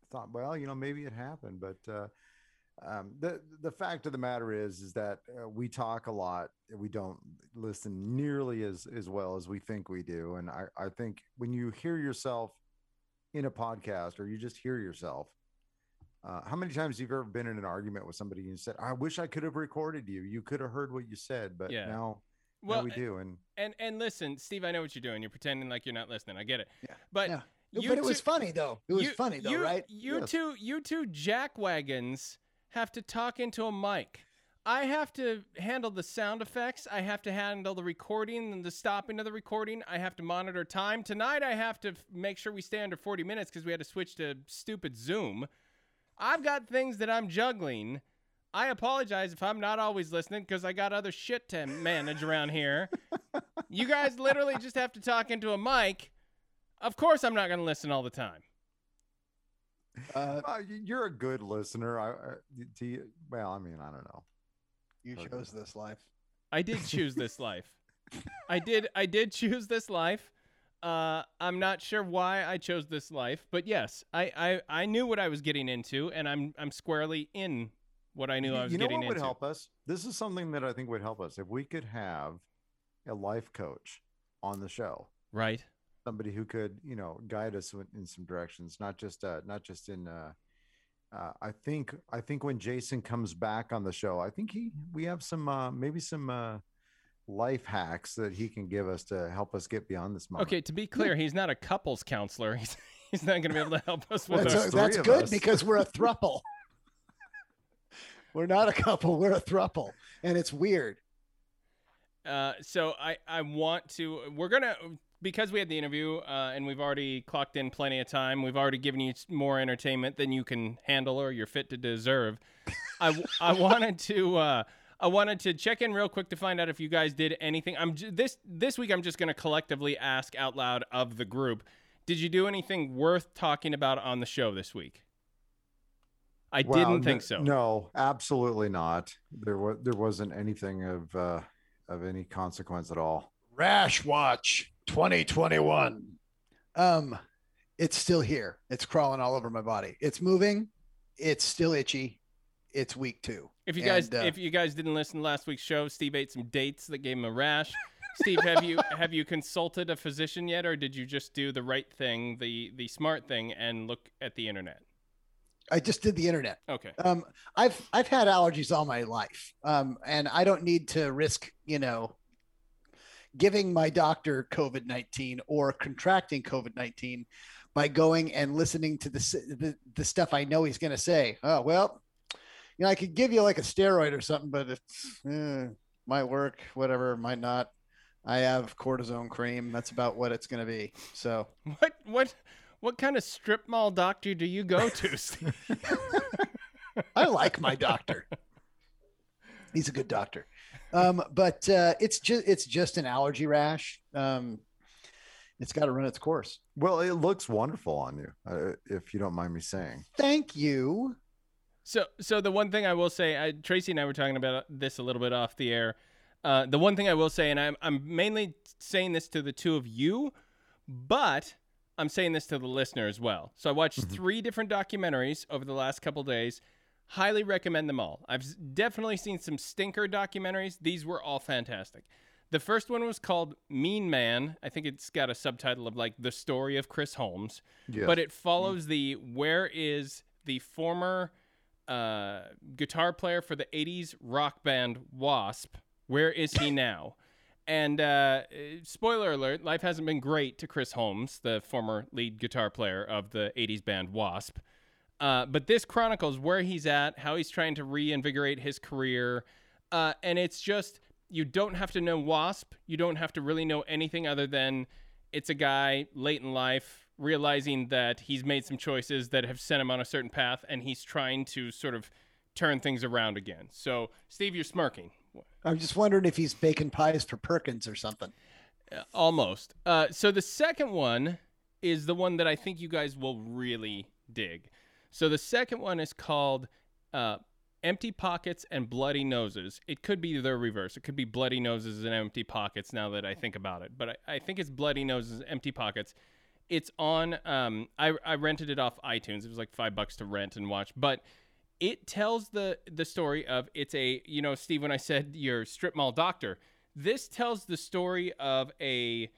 I thought, well, you know, maybe it happened, but uh, um, the the fact of the matter is is that uh, we talk a lot we don't listen nearly as as well as we think we do and i i think when you hear yourself in a podcast or you just hear yourself uh, how many times have you've ever been in an argument with somebody and you said i wish i could have recorded you you could have heard what you said but yeah. now well, now we do and
and and listen steve i know what you're doing you're pretending like you're not listening i get it yeah. but yeah
You but it two, was funny though. It was
you,
funny though,
you,
right?
You yes. two, you two jack wagons have to talk into a mic. I have to handle the sound effects. I have to handle the recording and the stopping of the recording. I have to monitor time. Tonight, I have to make sure we stay under 40 minutes because we had to switch to stupid Zoom. I've got things that I'm juggling. I apologize if I'm not always listening because I got other shit to manage around here. you guys literally just have to talk into a mic. Of course, I'm not going to listen all the time.
Uh, uh, you're a good listener. I, I, do you, well, I mean, I don't know.
You okay. chose this life.
I did choose this life. I did. I did choose this life. Uh, I'm not sure why I chose this life, but yes, I, I, I knew what I was getting into, and I'm I'm squarely in what I knew I was
you know
getting
what would
into.
help us? This is something that I think would help us if we could have a life coach on the show.
Right.
Somebody who could, you know, guide us in some directions, not just uh not just in uh uh, I think I think when Jason comes back on the show, I think he we have some uh, maybe some uh, life hacks that he can give us to help us get beyond this moment.
Okay, to be clear, he's not a couples counselor. He's he's not going to be able to help us with
that's,
our,
that's good us. because we're a thruple. we're not a couple, we're a thruple, and it's weird.
Uh, so I I want to. We're gonna because we had the interview uh, and we've already clocked in plenty of time, we've already given you more entertainment than you can handle or you're fit to deserve. I, I wanted to uh, I wanted to check in real quick to find out if you guys did anything. I'm j- this this week. I'm just going to collectively ask out loud of the group. Did you do anything worth talking about on the show this week? I well, didn't think so.
No, absolutely not. There was there wasn't anything of uh, of any consequence at all.
Rash Watch 2021. Um, it's still here. It's crawling all over my body. It's moving. It's still itchy. It's week two.
If you guys, and, uh, if you guys didn't listen to last week's show, Steve ate some dates that gave him a rash. Steve, have you have you consulted a physician yet, or did you just do the right thing, the the smart thing, and look at the internet?
I just did the internet.
Okay.
Um, I've I've had allergies all my life, um, and I don't need to risk, you know, giving my doctor COVID 19 or contracting COVID 19 by going and listening to the, the, the stuff I know he's going to say. Oh, well, you know, I could give you like a steroid or something, but it eh, might work, whatever, might not. I have cortisone cream. That's about what it's going to be. So,
what, what, what kind of strip mall doctor do you go to?
I like my doctor. He's a good doctor. Um, but uh, it's just it's just an allergy rash. Um, it's got to run its course.
Well, it looks wonderful on you, uh, if you don't mind me saying.
Thank you.
So, so the one thing I will say, I, Tracy and I were talking about this a little bit off the air. Uh, the one thing I will say, and I'm I'm mainly saying this to the two of you, but I'm saying this to the listener as well. So I watched mm-hmm. three different documentaries over the last couple days Highly recommend them all. I've definitely seen some stinker documentaries. These were all fantastic. The first one was called Mean Man. I think it's got a subtitle of like the story of Chris Holmes, yes. but it follows the where is the former uh, guitar player for the 80s rock band Wasp? Where is he now? And uh, spoiler alert, life hasn't been great to Chris Holmes, the former lead guitar player of the 80s band Wasp. Uh, but this chronicles where he's at, how he's trying to reinvigorate his career. Uh, and it's just, you don't have to know Wasp. You don't have to really know anything other than it's a guy late in life realizing that he's made some choices that have sent him on a certain path and he's trying to sort of turn things around again. So, Steve, you're smirking.
I'm just wondering if he's baking pies for Perkins or something.
Uh, almost. Uh, so, the second one is the one that I think you guys will really dig. So the second one is called uh, Empty Pockets and Bloody Noses. It could be the reverse. It could be Bloody Noses and Empty Pockets now that I think about it. But I, I think it's Bloody Noses, Empty Pockets. It's on, um, I, I rented it off iTunes. It was like five bucks to rent and watch. But it tells the, the story of it's a, you know, Steve, when I said your strip mall doctor, this tells the story of a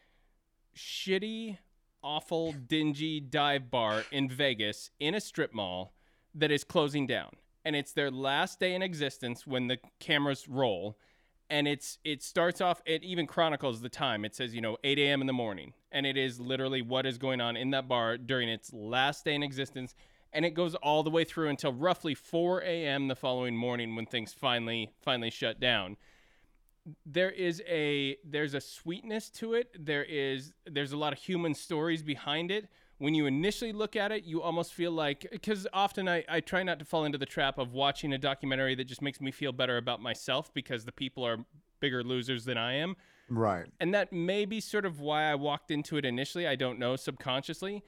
shitty awful, dingy dive bar in Vegas in a strip mall that is closing down. And it's their last day in existence when the cameras roll. and it's it starts off it even chronicles the time it says you know 8 a.m in the morning and it is literally what is going on in that bar during its last day in existence and it goes all the way through until roughly 4 a.m the following morning when things finally finally shut down there is a there's a sweetness to it there is there's a lot of human stories behind it when you initially look at it, you almost feel like because often I, I try not to fall into the trap of watching a documentary that just makes me feel better about myself because the people are bigger losers than I am.
Right.
And that may be sort of why I walked into it initially. I don't know, subconsciously.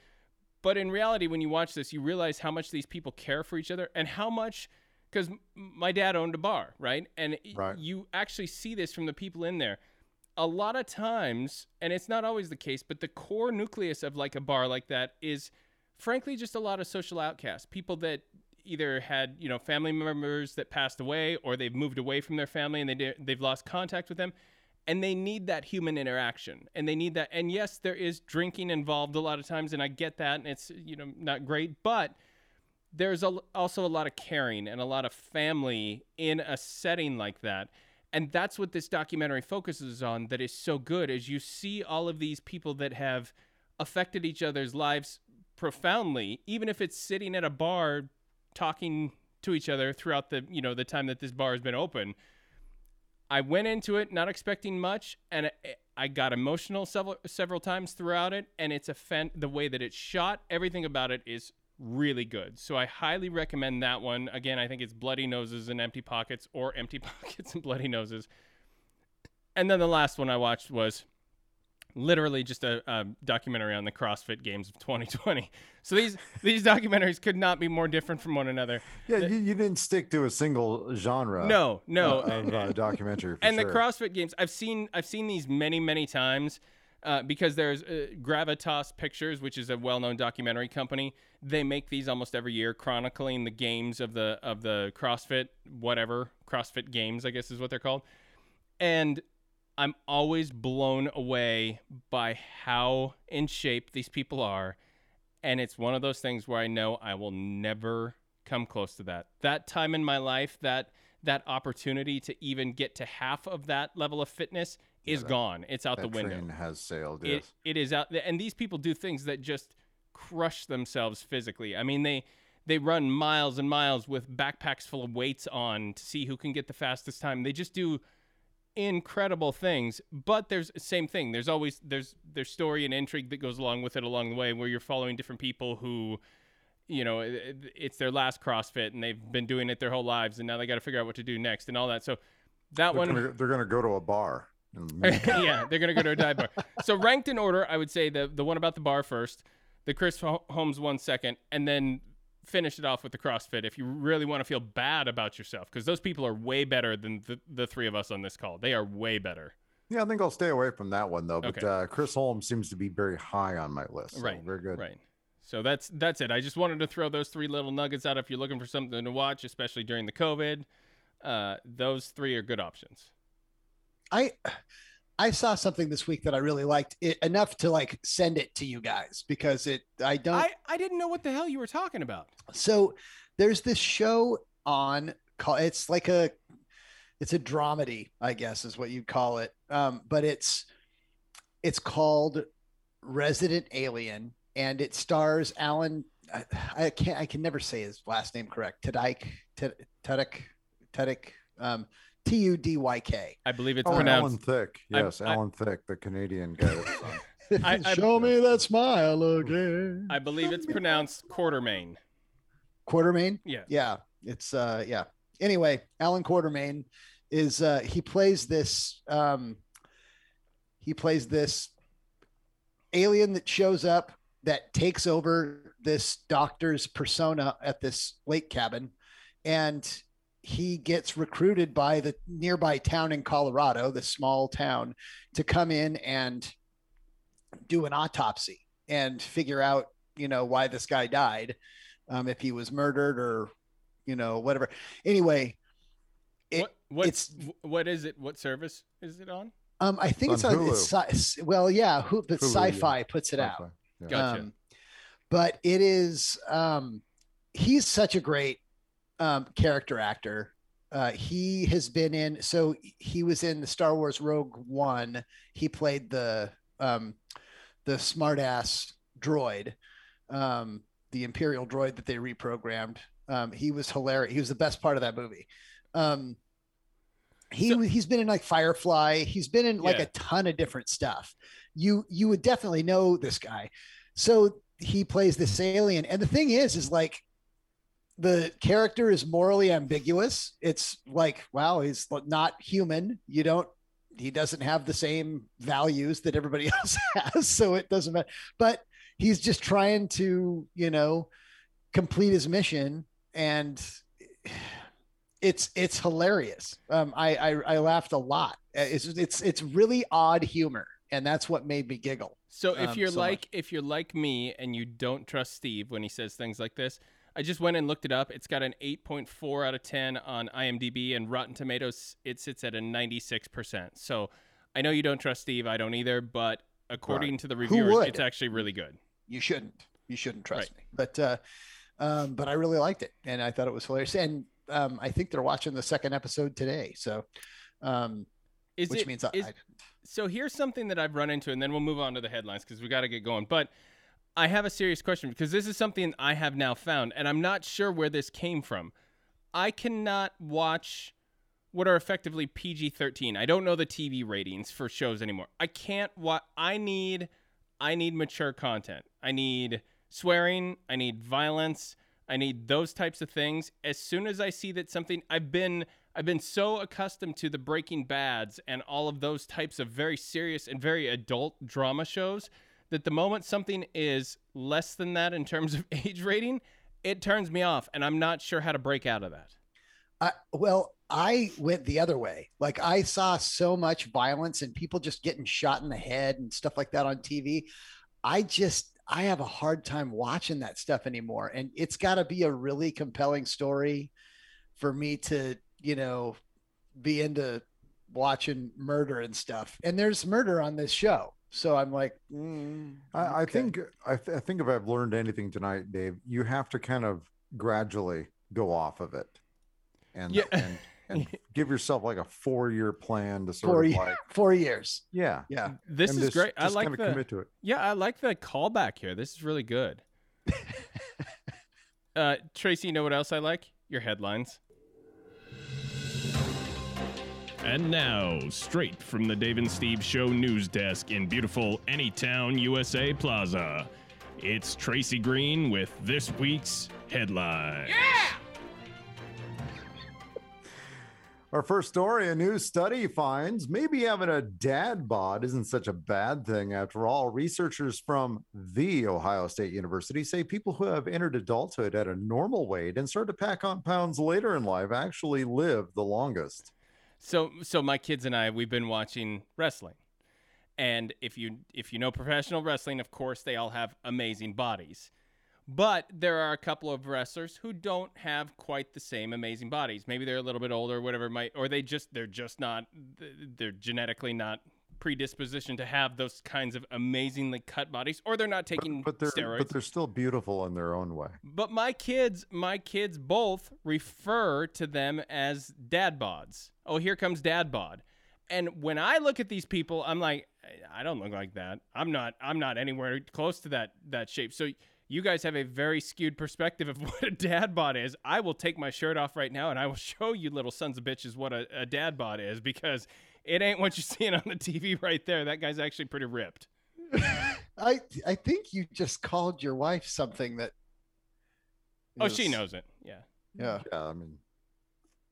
But in reality, when you watch this, you realize how much these people care for each other and how much, because my dad owned a bar, right? And right. you actually see this from the people in there a lot of times, and it's not always the case, but the core nucleus of like a bar like that is frankly just a lot of social outcasts, people that either had you know family members that passed away or they've moved away from their family and they they've lost contact with them and they need that human interaction and they need that and yes there is drinking involved a lot of times and I get that and it's you know not great but there's a, also a lot of caring and a lot of family in a setting like that. And that's what this documentary focuses on that is so good as you see all of these people that have affected each other's lives profoundly even if it's sitting at a bar talking to each other throughout the you know the time that this bar has been open. I went into it not expecting much and i got emotional several several times throughout it and it's a fan the way that it's shot everything about it is really good. So I highly recommend that one. Again, I think it's Bloody Noses and Empty Pockets or Empty Pockets and Bloody Noses. And then the last one I watched was literally just a, a, documentary on the CrossFit Games of 2020. So these these documentaries could not be more different from one another.
Yeah, the, you, you, didn't stick to a single genre.
No, no,
of uh, documentary.
and
sure.
the CrossFit Games, I've seen I've seen these many many times uh, because there's uh, Gravitas Pictures, which is a well-known documentary company. They make these almost every year, chronicling the games of the of the CrossFit whatever CrossFit Games, I guess is what they're called. And I'm always blown away by how in shape these people are, and it's one of those things where I know I will never come close to that. That time in my life, that that opportunity to even get to half of that level of fitness is that, gone. It's out the window.
Train has sailed. Yes.
It, it is out, and these people do things that just crush themselves physically. I mean, they they run miles and miles with backpacks full of weights on to see who can get the fastest time. They just do incredible things. But there's same thing. There's always there's there's story and intrigue that goes along with it along the way, where you're following different people who you know it's their last crossfit and they've been doing it their whole lives and now they got to figure out what to do next and all that so that
they're
one
gonna, they're going to go to a bar
yeah, they're gonna go to a dive bar. So ranked in order, I would say the the one about the bar first, the Chris Holmes one second, and then finish it off with the CrossFit if you really want to feel bad about yourself because those people are way better than the, the three of us on this call. They are way better.
Yeah, I think I'll stay away from that one though. But okay. uh, Chris Holmes seems to be very high on my list. So
right,
very good.
Right. So that's that's it. I just wanted to throw those three little nuggets out if you're looking for something to watch, especially during the COVID. Uh, those three are good options.
I I saw something this week that I really liked it enough to like send it to you guys because it I don't
I, I didn't know what the hell you were talking about.
So there's this show on call it's like a it's a dramedy, I guess is what you'd call it. Um, but it's it's called Resident Alien and it stars Alan I, I can't I can never say his last name correct. Tadike Tudyk Tudyk um T U D Y K.
I believe it's
oh,
pronounced
Alan Thicke. Yes, I, Alan I, Thicke, the Canadian guy.
I, I, Show me that smile again.
I believe it's pronounced Quartermain.
Quartermain?
Yeah.
Yeah. It's uh yeah. Anyway, Alan Quartermain is uh he plays this um he plays this alien that shows up that takes over this doctor's persona at this lake cabin and he gets recruited by the nearby town in Colorado, the small town, to come in and do an autopsy and figure out, you know, why this guy died, um, if he was murdered or, you know, whatever. Anyway,
it, what, it's what is it? What service is it on?
Um, I think it's on. It's, it's, well, yeah, who, but Hulu, Syfy yeah. puts it Syfy. out.
Yeah. Gotcha.
Um, but it is. Um, he's such a great um, character actor. Uh, he has been in. So he was in the Star Wars Rogue One. He played the um, the smartass droid, um, the Imperial droid that they reprogrammed. Um, he was hilarious. He was the best part of that movie. Um, he so, he's been in like Firefly. He's been in like yeah. a ton of different stuff. You you would definitely know this guy. So he plays this alien, and the thing is, is like the character is morally ambiguous. It's like, wow, he's not human. You don't. He doesn't have the same values that everybody else has, so it doesn't matter. But he's just trying to, you know, complete his mission, and it's it's hilarious. Um, I, I I laughed a lot. It's it's it's really odd humor, and that's what made me giggle.
So if um, you're so like much. if you're like me and you don't trust Steve when he says things like this, I just went and looked it up. It's got an 8.4 out of 10 on IMDb, and Rotten Tomatoes it sits at a 96%. So I know you don't trust Steve. I don't either. But according right. to the reviewers, it's actually really good.
You shouldn't. You shouldn't trust right. me. But uh, um, but I really liked it, and I thought it was hilarious. And um, I think they're watching the second episode today. So, um, is which it, means is, I,
so here's something that I've run into, and then we'll move on to the headlines because we got to get going. But I have a serious question because this is something I have now found, and I'm not sure where this came from. I cannot watch what are effectively PG 13. I don't know the TV ratings for shows anymore. I can't watch. I need, I need mature content. I need swearing. I need violence. I need those types of things. As soon as I see that something I've been I've been so accustomed to the Breaking Bads and all of those types of very serious and very adult drama shows that the moment something is less than that in terms of age rating, it turns me off and I'm not sure how to break out of that.
Uh, well, I went the other way. Like I saw so much violence and people just getting shot in the head and stuff like that on TV. I just I have a hard time watching that stuff anymore. And it's got to be a really compelling story for me to, you know, be into watching murder and stuff. And there's murder on this show. So I'm like, mm,
I, okay. I, think I, th- I, think if I've learned anything tonight, Dave, you have to kind of gradually go off of it, and yeah. and and give yourself like a four year plan to sort
four,
of like
four years.
Yeah.
Yeah.
This and is just, great. I like the commit to it. Yeah, I like the callback here. This is really good. uh, Tracy, you know what else I like? Your headlines.
And now, straight from the Dave and Steve Show news desk in beautiful Anytown, USA Plaza, it's Tracy Green with this week's headline.
Yeah! Our first story a new study finds maybe having a dad bod isn't such a bad thing after all. Researchers from The Ohio State University say people who have entered adulthood at a normal weight and start to pack on pounds later in life actually live the longest.
So, so my kids and I, we've been watching wrestling. And if you if you know professional wrestling, of course they all have amazing bodies. But there are a couple of wrestlers who don't have quite the same amazing bodies. Maybe they're a little bit older, or whatever might, or they just they're just not they're genetically not predisposition to have those kinds of amazingly cut bodies, or they're not taking
but, but they're,
steroids.
But they're still beautiful in their own way.
But my kids, my kids both refer to them as dad bods. Oh, here comes dad bod. And when I look at these people, I'm like, I don't look like that. I'm not. I'm not anywhere close to that that shape. So you guys have a very skewed perspective of what a dad bod is. I will take my shirt off right now and I will show you little sons of bitches what a, a dad bod is because it ain't what you're seeing on the TV right there. That guy's actually pretty ripped.
I I think you just called your wife something that.
Oh, she knows it. Yeah.
Yeah.
Yeah. I mean,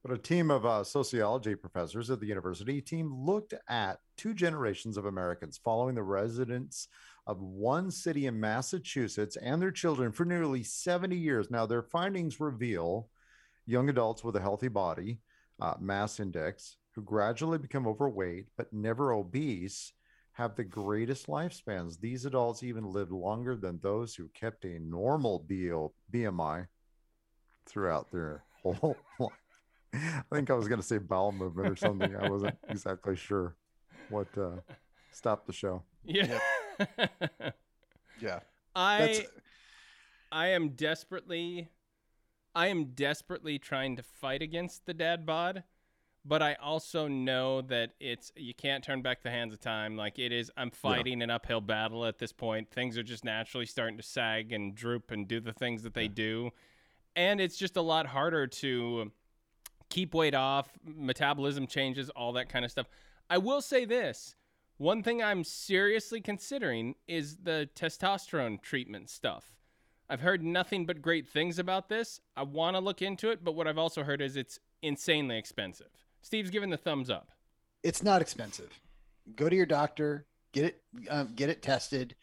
but a team of uh, sociology professors at the university team looked at two generations of Americans following the residents of one city in Massachusetts and their children for nearly 70 years. Now, their findings reveal young adults with a healthy body uh, mass index who gradually become overweight but never obese have the greatest lifespans. These adults even lived longer than those who kept a normal BMI throughout their whole life. I think I was going to say bowel movement or something. I wasn't exactly sure what uh, stopped the show.
Yeah.
yeah.
I That's... I am desperately I am desperately trying to fight against the dad bod, but I also know that it's you can't turn back the hands of time. Like it is, I'm fighting yeah. an uphill battle at this point. Things are just naturally starting to sag and droop and do the things that they do, and it's just a lot harder to keep weight off. Metabolism changes, all that kind of stuff. I will say this. One thing I'm seriously considering is the testosterone treatment stuff. I've heard nothing but great things about this. I want to look into it, but what I've also heard is it's insanely expensive. Steve's giving the thumbs up.
It's not expensive. Go to your doctor, get it, um, get it tested,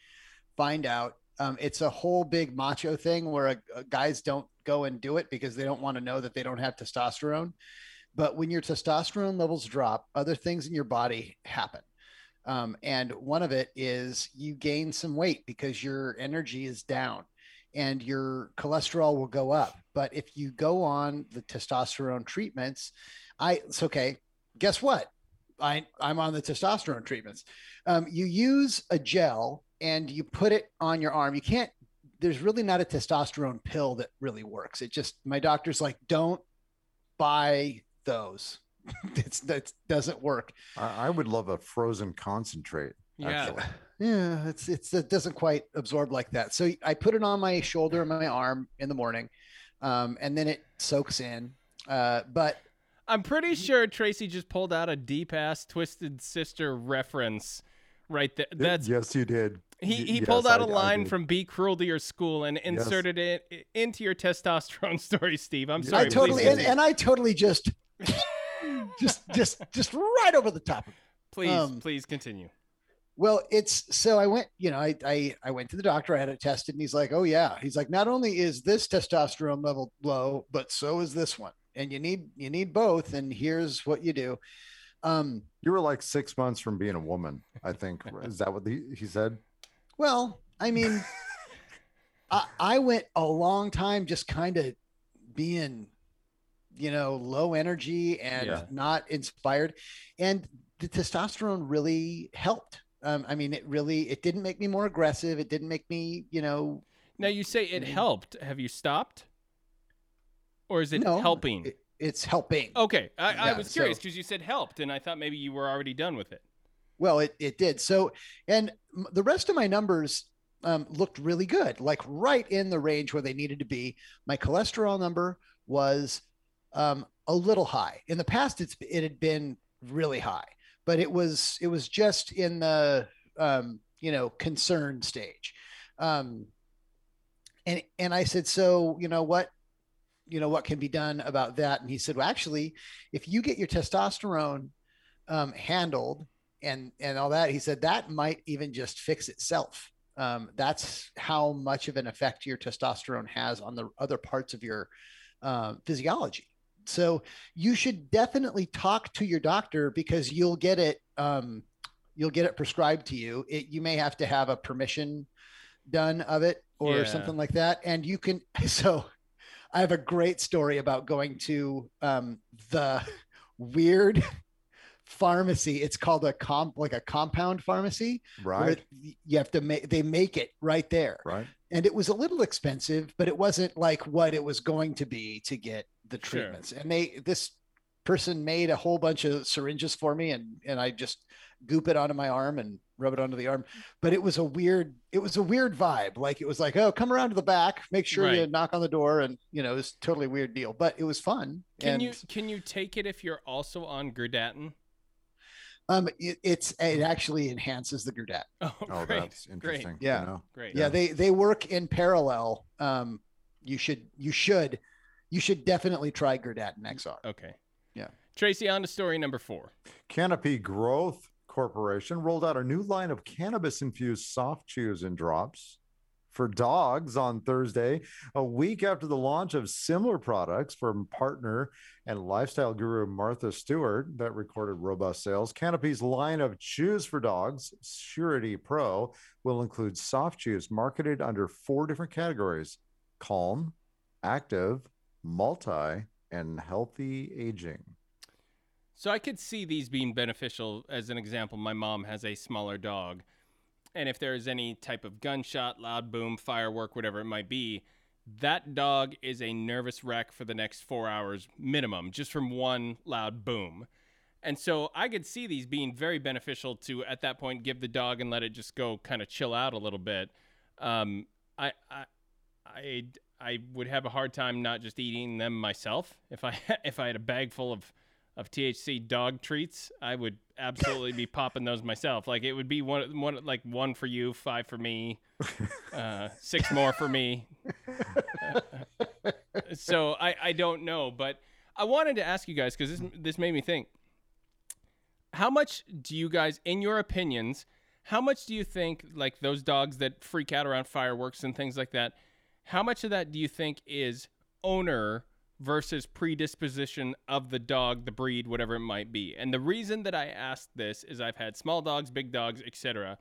find out. Um, it's a whole big macho thing where a, a guys don't go and do it because they don't want to know that they don't have testosterone. But when your testosterone levels drop, other things in your body happen. Um, and one of it is you gain some weight because your energy is down and your cholesterol will go up. But if you go on the testosterone treatments, I it's okay. Guess what? I I'm on the testosterone treatments. Um, you use a gel and you put it on your arm. You can't. There's really not a testosterone pill that really works. It just my doctor's like, don't buy those. it's that doesn't work.
I, I, would love a frozen concentrate.
Yeah. Actually.
Yeah, it's it's it doesn't quite absorb like that. So I put it on my shoulder and my arm in the morning, um, and then it soaks in. Uh, but
I'm pretty sure Tracy just pulled out a deep ass Twisted Sister reference right there. That's
yes, you did.
He he yes, pulled out a line from "Be Cruel to Your School" and inserted yes. it into your testosterone story, Steve. I'm sorry.
I totally and, and, I totally just just just just right over the top.
Please, um, please continue.
Well, it's so I went, you know, I, I I went to the doctor, I had it tested, and he's like, "Oh yeah," he's like, "Not only is this testosterone level low, but so is this one, and you need you need both, and here's what you do." Um,
you were like six months from being a woman, I think. is that what he, he said?
Well, I mean, I, I went a long time just kind of being, you know, low energy and yeah. not inspired, and the testosterone really helped um, I mean, it really it didn't make me more aggressive. It didn't make me, you know.
Now you say it helped. Have you stopped, or is it no, helping? It,
it's helping.
Okay, I, yeah, I was curious because so, you said helped, and I thought maybe you were already done with it.
Well, it it did. So, and the rest of my numbers um, looked really good, like right in the range where they needed to be. My cholesterol number was um, a little high. In the past, it's it had been really high but it was it was just in the um, you know concern stage. Um, and and I said, so you know what, you know what can be done about that? And he said, well, actually, if you get your testosterone um, handled and and all that, he said that might even just fix itself. Um, that's how much of an effect your testosterone has on the other parts of your uh, physiology. So you should definitely talk to your doctor because you'll get it. Um, you'll get it prescribed to you. It, you may have to have a permission done of it or yeah. something like that. And you can. So I have a great story about going to um, the weird pharmacy. It's called a comp, like a compound pharmacy.
Right.
You have to make, they make it right there.
Right.
And it was a little expensive, but it wasn't like what it was going to be to get the treatments. Sure. And they this person made a whole bunch of syringes for me and and I just goop it onto my arm and rub it onto the arm. But it was a weird it was a weird vibe. Like it was like, oh, come around to the back, make sure right. you knock on the door and you know, it's totally weird deal. But it was fun.
Can
and,
you can you take it if you're also on Gerdatin?
Um, it, it's it actually enhances the Gerdat.
Oh, oh that's
interesting. Great.
Yeah,
you know?
great.
Yeah, they they work in parallel. Um, you should you should you should definitely try Gerdatin XR.
Okay.
Yeah.
Tracy, on to story number four.
Canopy Growth Corporation rolled out a new line of cannabis infused soft chews and drops for dogs on Thursday, a week after the launch of similar products from partner and lifestyle guru Martha Stewart that recorded robust sales. Canopy's line of chews for dogs, Surety Pro, will include soft chews marketed under four different categories calm, active, multi, and healthy aging.
So I could see these being beneficial. As an example, my mom has a smaller dog. And if there is any type of gunshot, loud boom, firework, whatever it might be, that dog is a nervous wreck for the next four hours minimum, just from one loud boom. And so I could see these being very beneficial to, at that point, give the dog and let it just go kind of chill out a little bit. Um, I, I, I, I would have a hard time not just eating them myself. If I if I had a bag full of of THC dog treats, I would absolutely be popping those myself. Like it would be one one like one for you, five for me, uh, six more for me. so I I don't know, but I wanted to ask you guys because this this made me think. How much do you guys, in your opinions, how much do you think like those dogs that freak out around fireworks and things like that? How much of that do you think is owner versus predisposition of the dog, the breed, whatever it might be. And the reason that I asked this is I've had small dogs, big dogs, etc.,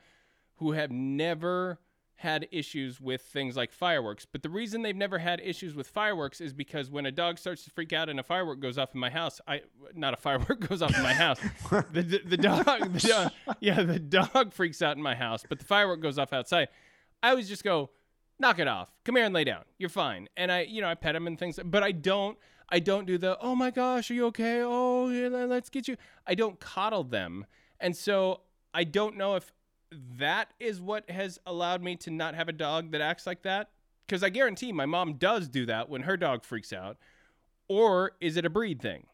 who have never had issues with things like fireworks. But the reason they've never had issues with fireworks is because when a dog starts to freak out and a firework goes off in my house, I not a firework goes off in my house. the, the, the dog, the dog, yeah, the dog freaks out in my house, but the firework goes off outside. I always just go, knock it off. Come here and lay down. You're fine. And I, you know, I pet him and things, but I don't, I don't do the, oh my gosh, are you okay? Oh, yeah, let's get you. I don't coddle them. And so I don't know if that is what has allowed me to not have a dog that acts like that. Because I guarantee my mom does do that when her dog freaks out. Or is it a breed thing?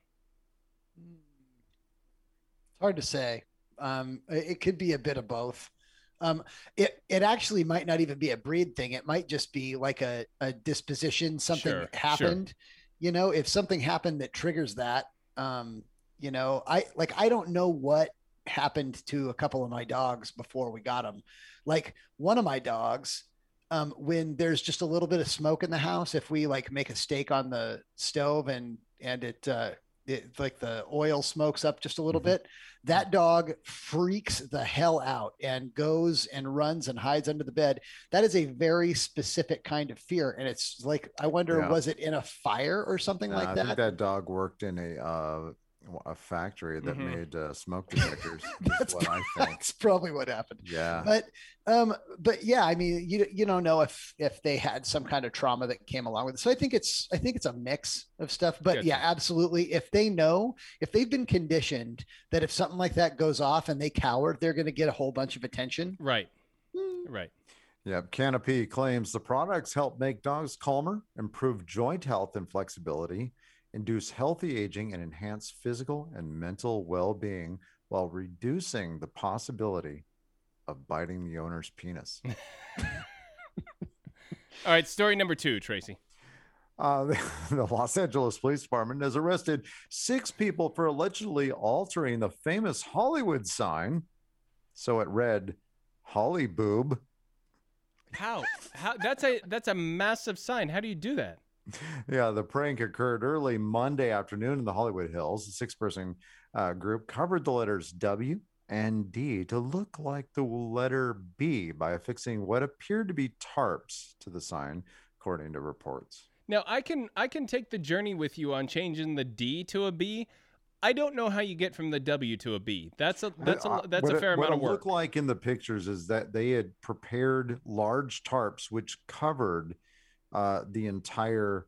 It's hard to say. Um, it could be a bit of both. Um, it it actually might not even be a breed thing. It might just be like a, a disposition. Something sure, happened. Sure. You know, if something happened that triggers that, um, you know, I like I don't know what happened to a couple of my dogs before we got them. Like one of my dogs, um, when there's just a little bit of smoke in the house, if we like make a steak on the stove and and it uh, it, like the oil smokes up just a little mm-hmm. bit that dog freaks the hell out and goes and runs and hides under the bed that is a very specific kind of fear and it's like i wonder yeah. was it in a fire or something like I that
think that dog worked in a uh a factory that mm-hmm. made uh, smoke detectors.
that's,
what
I think. that's probably what happened.
Yeah.
But um, but yeah, I mean, you you don't know if if they had some kind of trauma that came along with it. So I think it's I think it's a mix of stuff. But gotcha. yeah, absolutely. If they know, if they've been conditioned that if something like that goes off and they cower, they're going to get a whole bunch of attention.
Right. Mm. Right.
Yeah, Canopy claims the products help make dogs calmer, improve joint health and flexibility, induce healthy aging, and enhance physical and mental well being while reducing the possibility of biting the owner's penis.
All right, story number two, Tracy.
Uh, the, the, Los Angeles Police Department has arrested six people for allegedly altering the famous Hollywood sign so it read "Holly Boob."
How? How? That's a that's a massive sign. How do you do that?
Yeah, the prank occurred early Monday afternoon in the Hollywood Hills. A six person uh, group covered the letters W and D to look like the letter B by affixing what appeared to be tarps to the sign, according to reports.
Now, I can I can take the journey with you on changing the D to a B. I don't know how you get from the W to a B. That's a that's a uh, that's a fair
it,
amount of
work. What
it
looked like in the pictures is that they had prepared large tarps which covered uh, the entire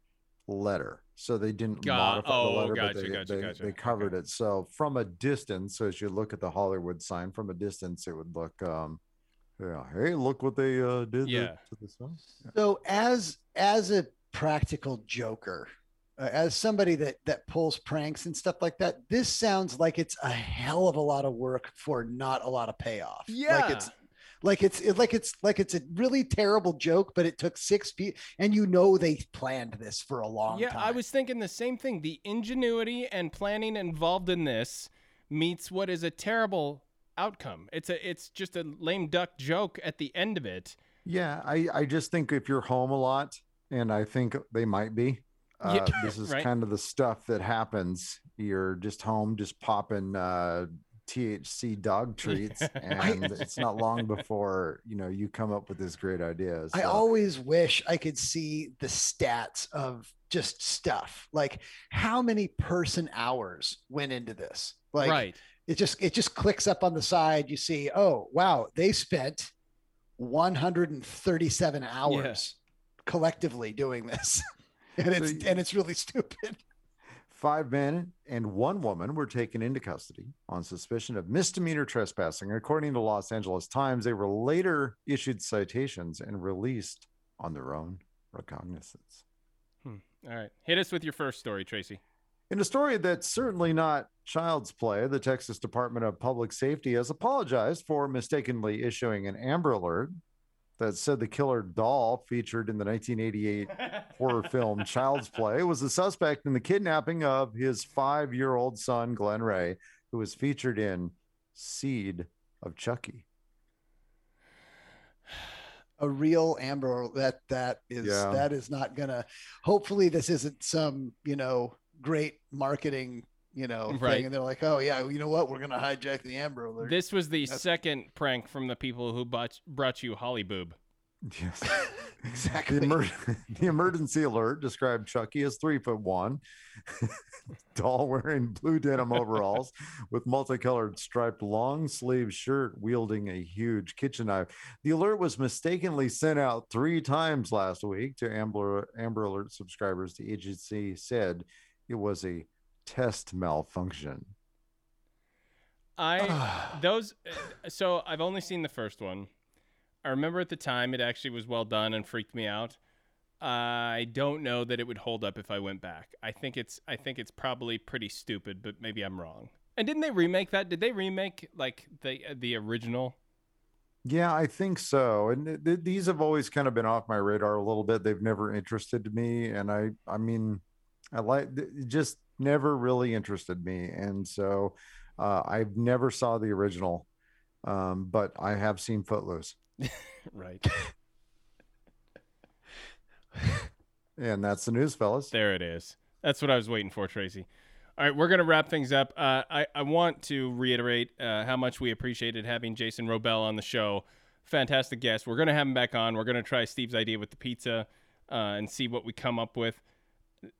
letter. So they didn't
Got,
modify
oh,
the letter,
gotcha,
but they,
gotcha,
they,
gotcha.
they covered okay. it. So from a distance, so as you look at the Hollywood sign from a distance, it would look, um, yeah, hey, look what they uh, did
yeah.
to the sign.
Yeah. So as as a practical joker, uh, as somebody that that pulls pranks and stuff like that, this sounds like it's a hell of a lot of work for not a lot of payoff.
Yeah,
like it's like it's it, like it's like it's a really terrible joke, but it took six people, and you know they planned this for a long
yeah,
time.
I was thinking the same thing. The ingenuity and planning involved in this meets what is a terrible outcome. It's a it's just a lame duck joke at the end of it.
Yeah, I I just think if you're home a lot, and I think they might be. Uh, yeah, this is right? kind of the stuff that happens. You're just home, just popping uh, THC dog treats, and it's not long before you know you come up with this great idea.
So. I always wish I could see the stats of just stuff like how many person hours went into this. Like,
right?
It just it just clicks up on the side. You see, oh wow, they spent 137 hours collectively doing this, and it's so, and it's really stupid.
Five men and one woman were taken into custody on suspicion of misdemeanor trespassing. According to Los Angeles Times, they were later issued citations and released on their own recognizance.
Hmm. All right. Hit us with your first story, Tracy.
In a story that's certainly not child's play, the Texas Department of Public Safety has apologized for mistakenly issuing an Amber Alert that said the killer doll featured in the 1988 horror film Child's Play was the suspect in the kidnapping of his five year old son, Glen Ray, who was featured in Seed of Chucky.
A real Amber that that is yeah. that is not gonna hopefully this isn't some, you know, great marketing you know, right. thing, and they're like, "Oh yeah, you know what? We're gonna hijack the Amber Alert."
This was the That's... second prank from the people who bought, brought you Holly Boob.
Yes, exactly. The, emer- the, emergency alert described Chucky as three foot one, doll wearing blue denim overalls with multicolored striped long sleeve shirt, wielding a huge kitchen knife. The alert was mistakenly sent out three times last week to Amber Amber Alert subscribers. The agency said it was a test malfunction.
I those uh, so I've only seen the first one. I remember at the time it actually was well done and freaked me out. I don't know that it would hold up if I went back. I think it's I think it's probably pretty stupid, but maybe I'm wrong. And didn't they remake that? Did they remake like the the original?
Yeah, I think so. And th- th- these have always kind of been off my radar a little bit. They've never interested me, and I I mean, I like just never really interested me, and so uh, I never saw the original, um, but I have seen Footloose.
right.
and that's the news, fellas.
There it is. That's what I was waiting for, Tracy. All right, we're going to wrap things up. Uh, I, I want to reiterate uh, how much we appreciated having Jason Wrobel on the show. Fantastic guest. We're going to have him back on. We're going to try Steve's idea with the pizza uh, and see what we come up with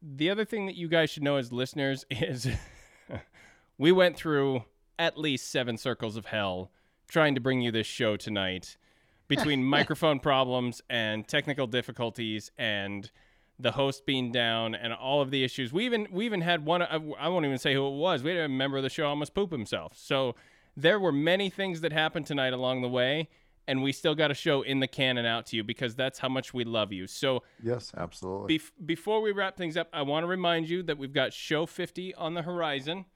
the other thing that you guys should know as listeners is we went through at least seven circles of hell trying to bring you this show tonight between microphone problems and technical difficulties and the host being down and all of the issues. We even we even had one. I won't even say who it was. We had a member of the show almost poop himself. So there were many things that happened tonight along the way, and we still got a show in the can and out to you because that's how much we love you. So
yes, absolutely.
Bef- before we wrap things up, I want to remind you that we've got show 50 on the horizon.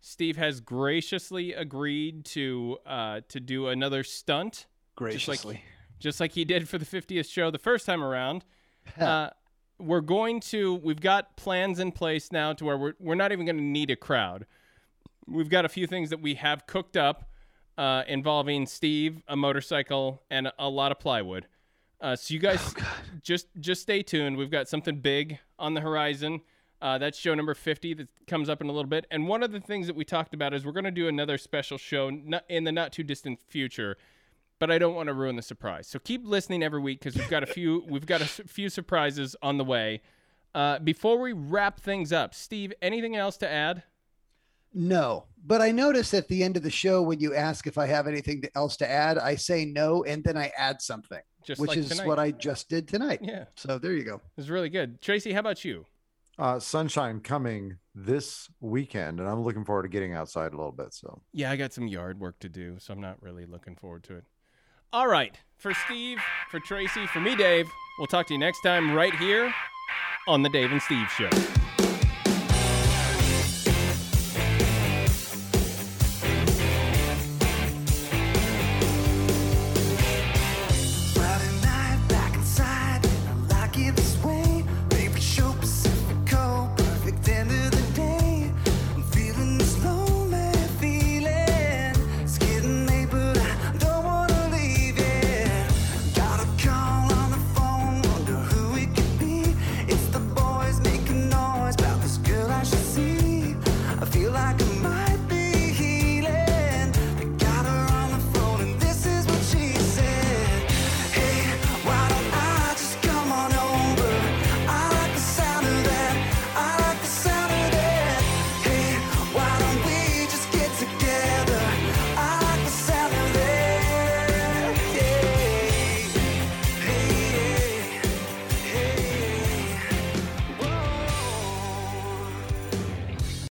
Steve has graciously agreed to uh, to do another stunt,
graciously,
just like, just like he did for the 50th show the first time around. uh, we're going to we've got plans in place now to where we're we're not even going to need a crowd. We've got a few things that we have cooked up uh, involving Steve, a motorcycle, and a lot of plywood. Uh, so you guys oh, just just stay tuned. We've got something big on the horizon. Uh, that's show number 50 that comes up in a little bit. And one of the things that we talked about is we're going to do another special show in the not too distant future. But I don't want to ruin the surprise. So keep listening every week because we've got a few we've got a few surprises on the way. Uh, before we wrap things up, Steve, anything else to add?
No, but I notice at the end of the show when you ask if I have anything else to add, I say no, and then I add something, just which like is tonight. what I just did tonight.
Yeah.
So there you go. It
was really good. Tracy, how about you?
Uh, sunshine coming this weekend, and I'm looking forward to getting outside a little bit. So
yeah, I got some yard work to do, so I'm not really looking forward to it. All right, for Steve, for Tracy, for me, Dave. We'll talk to you next time right here on the Dave and Steve Show.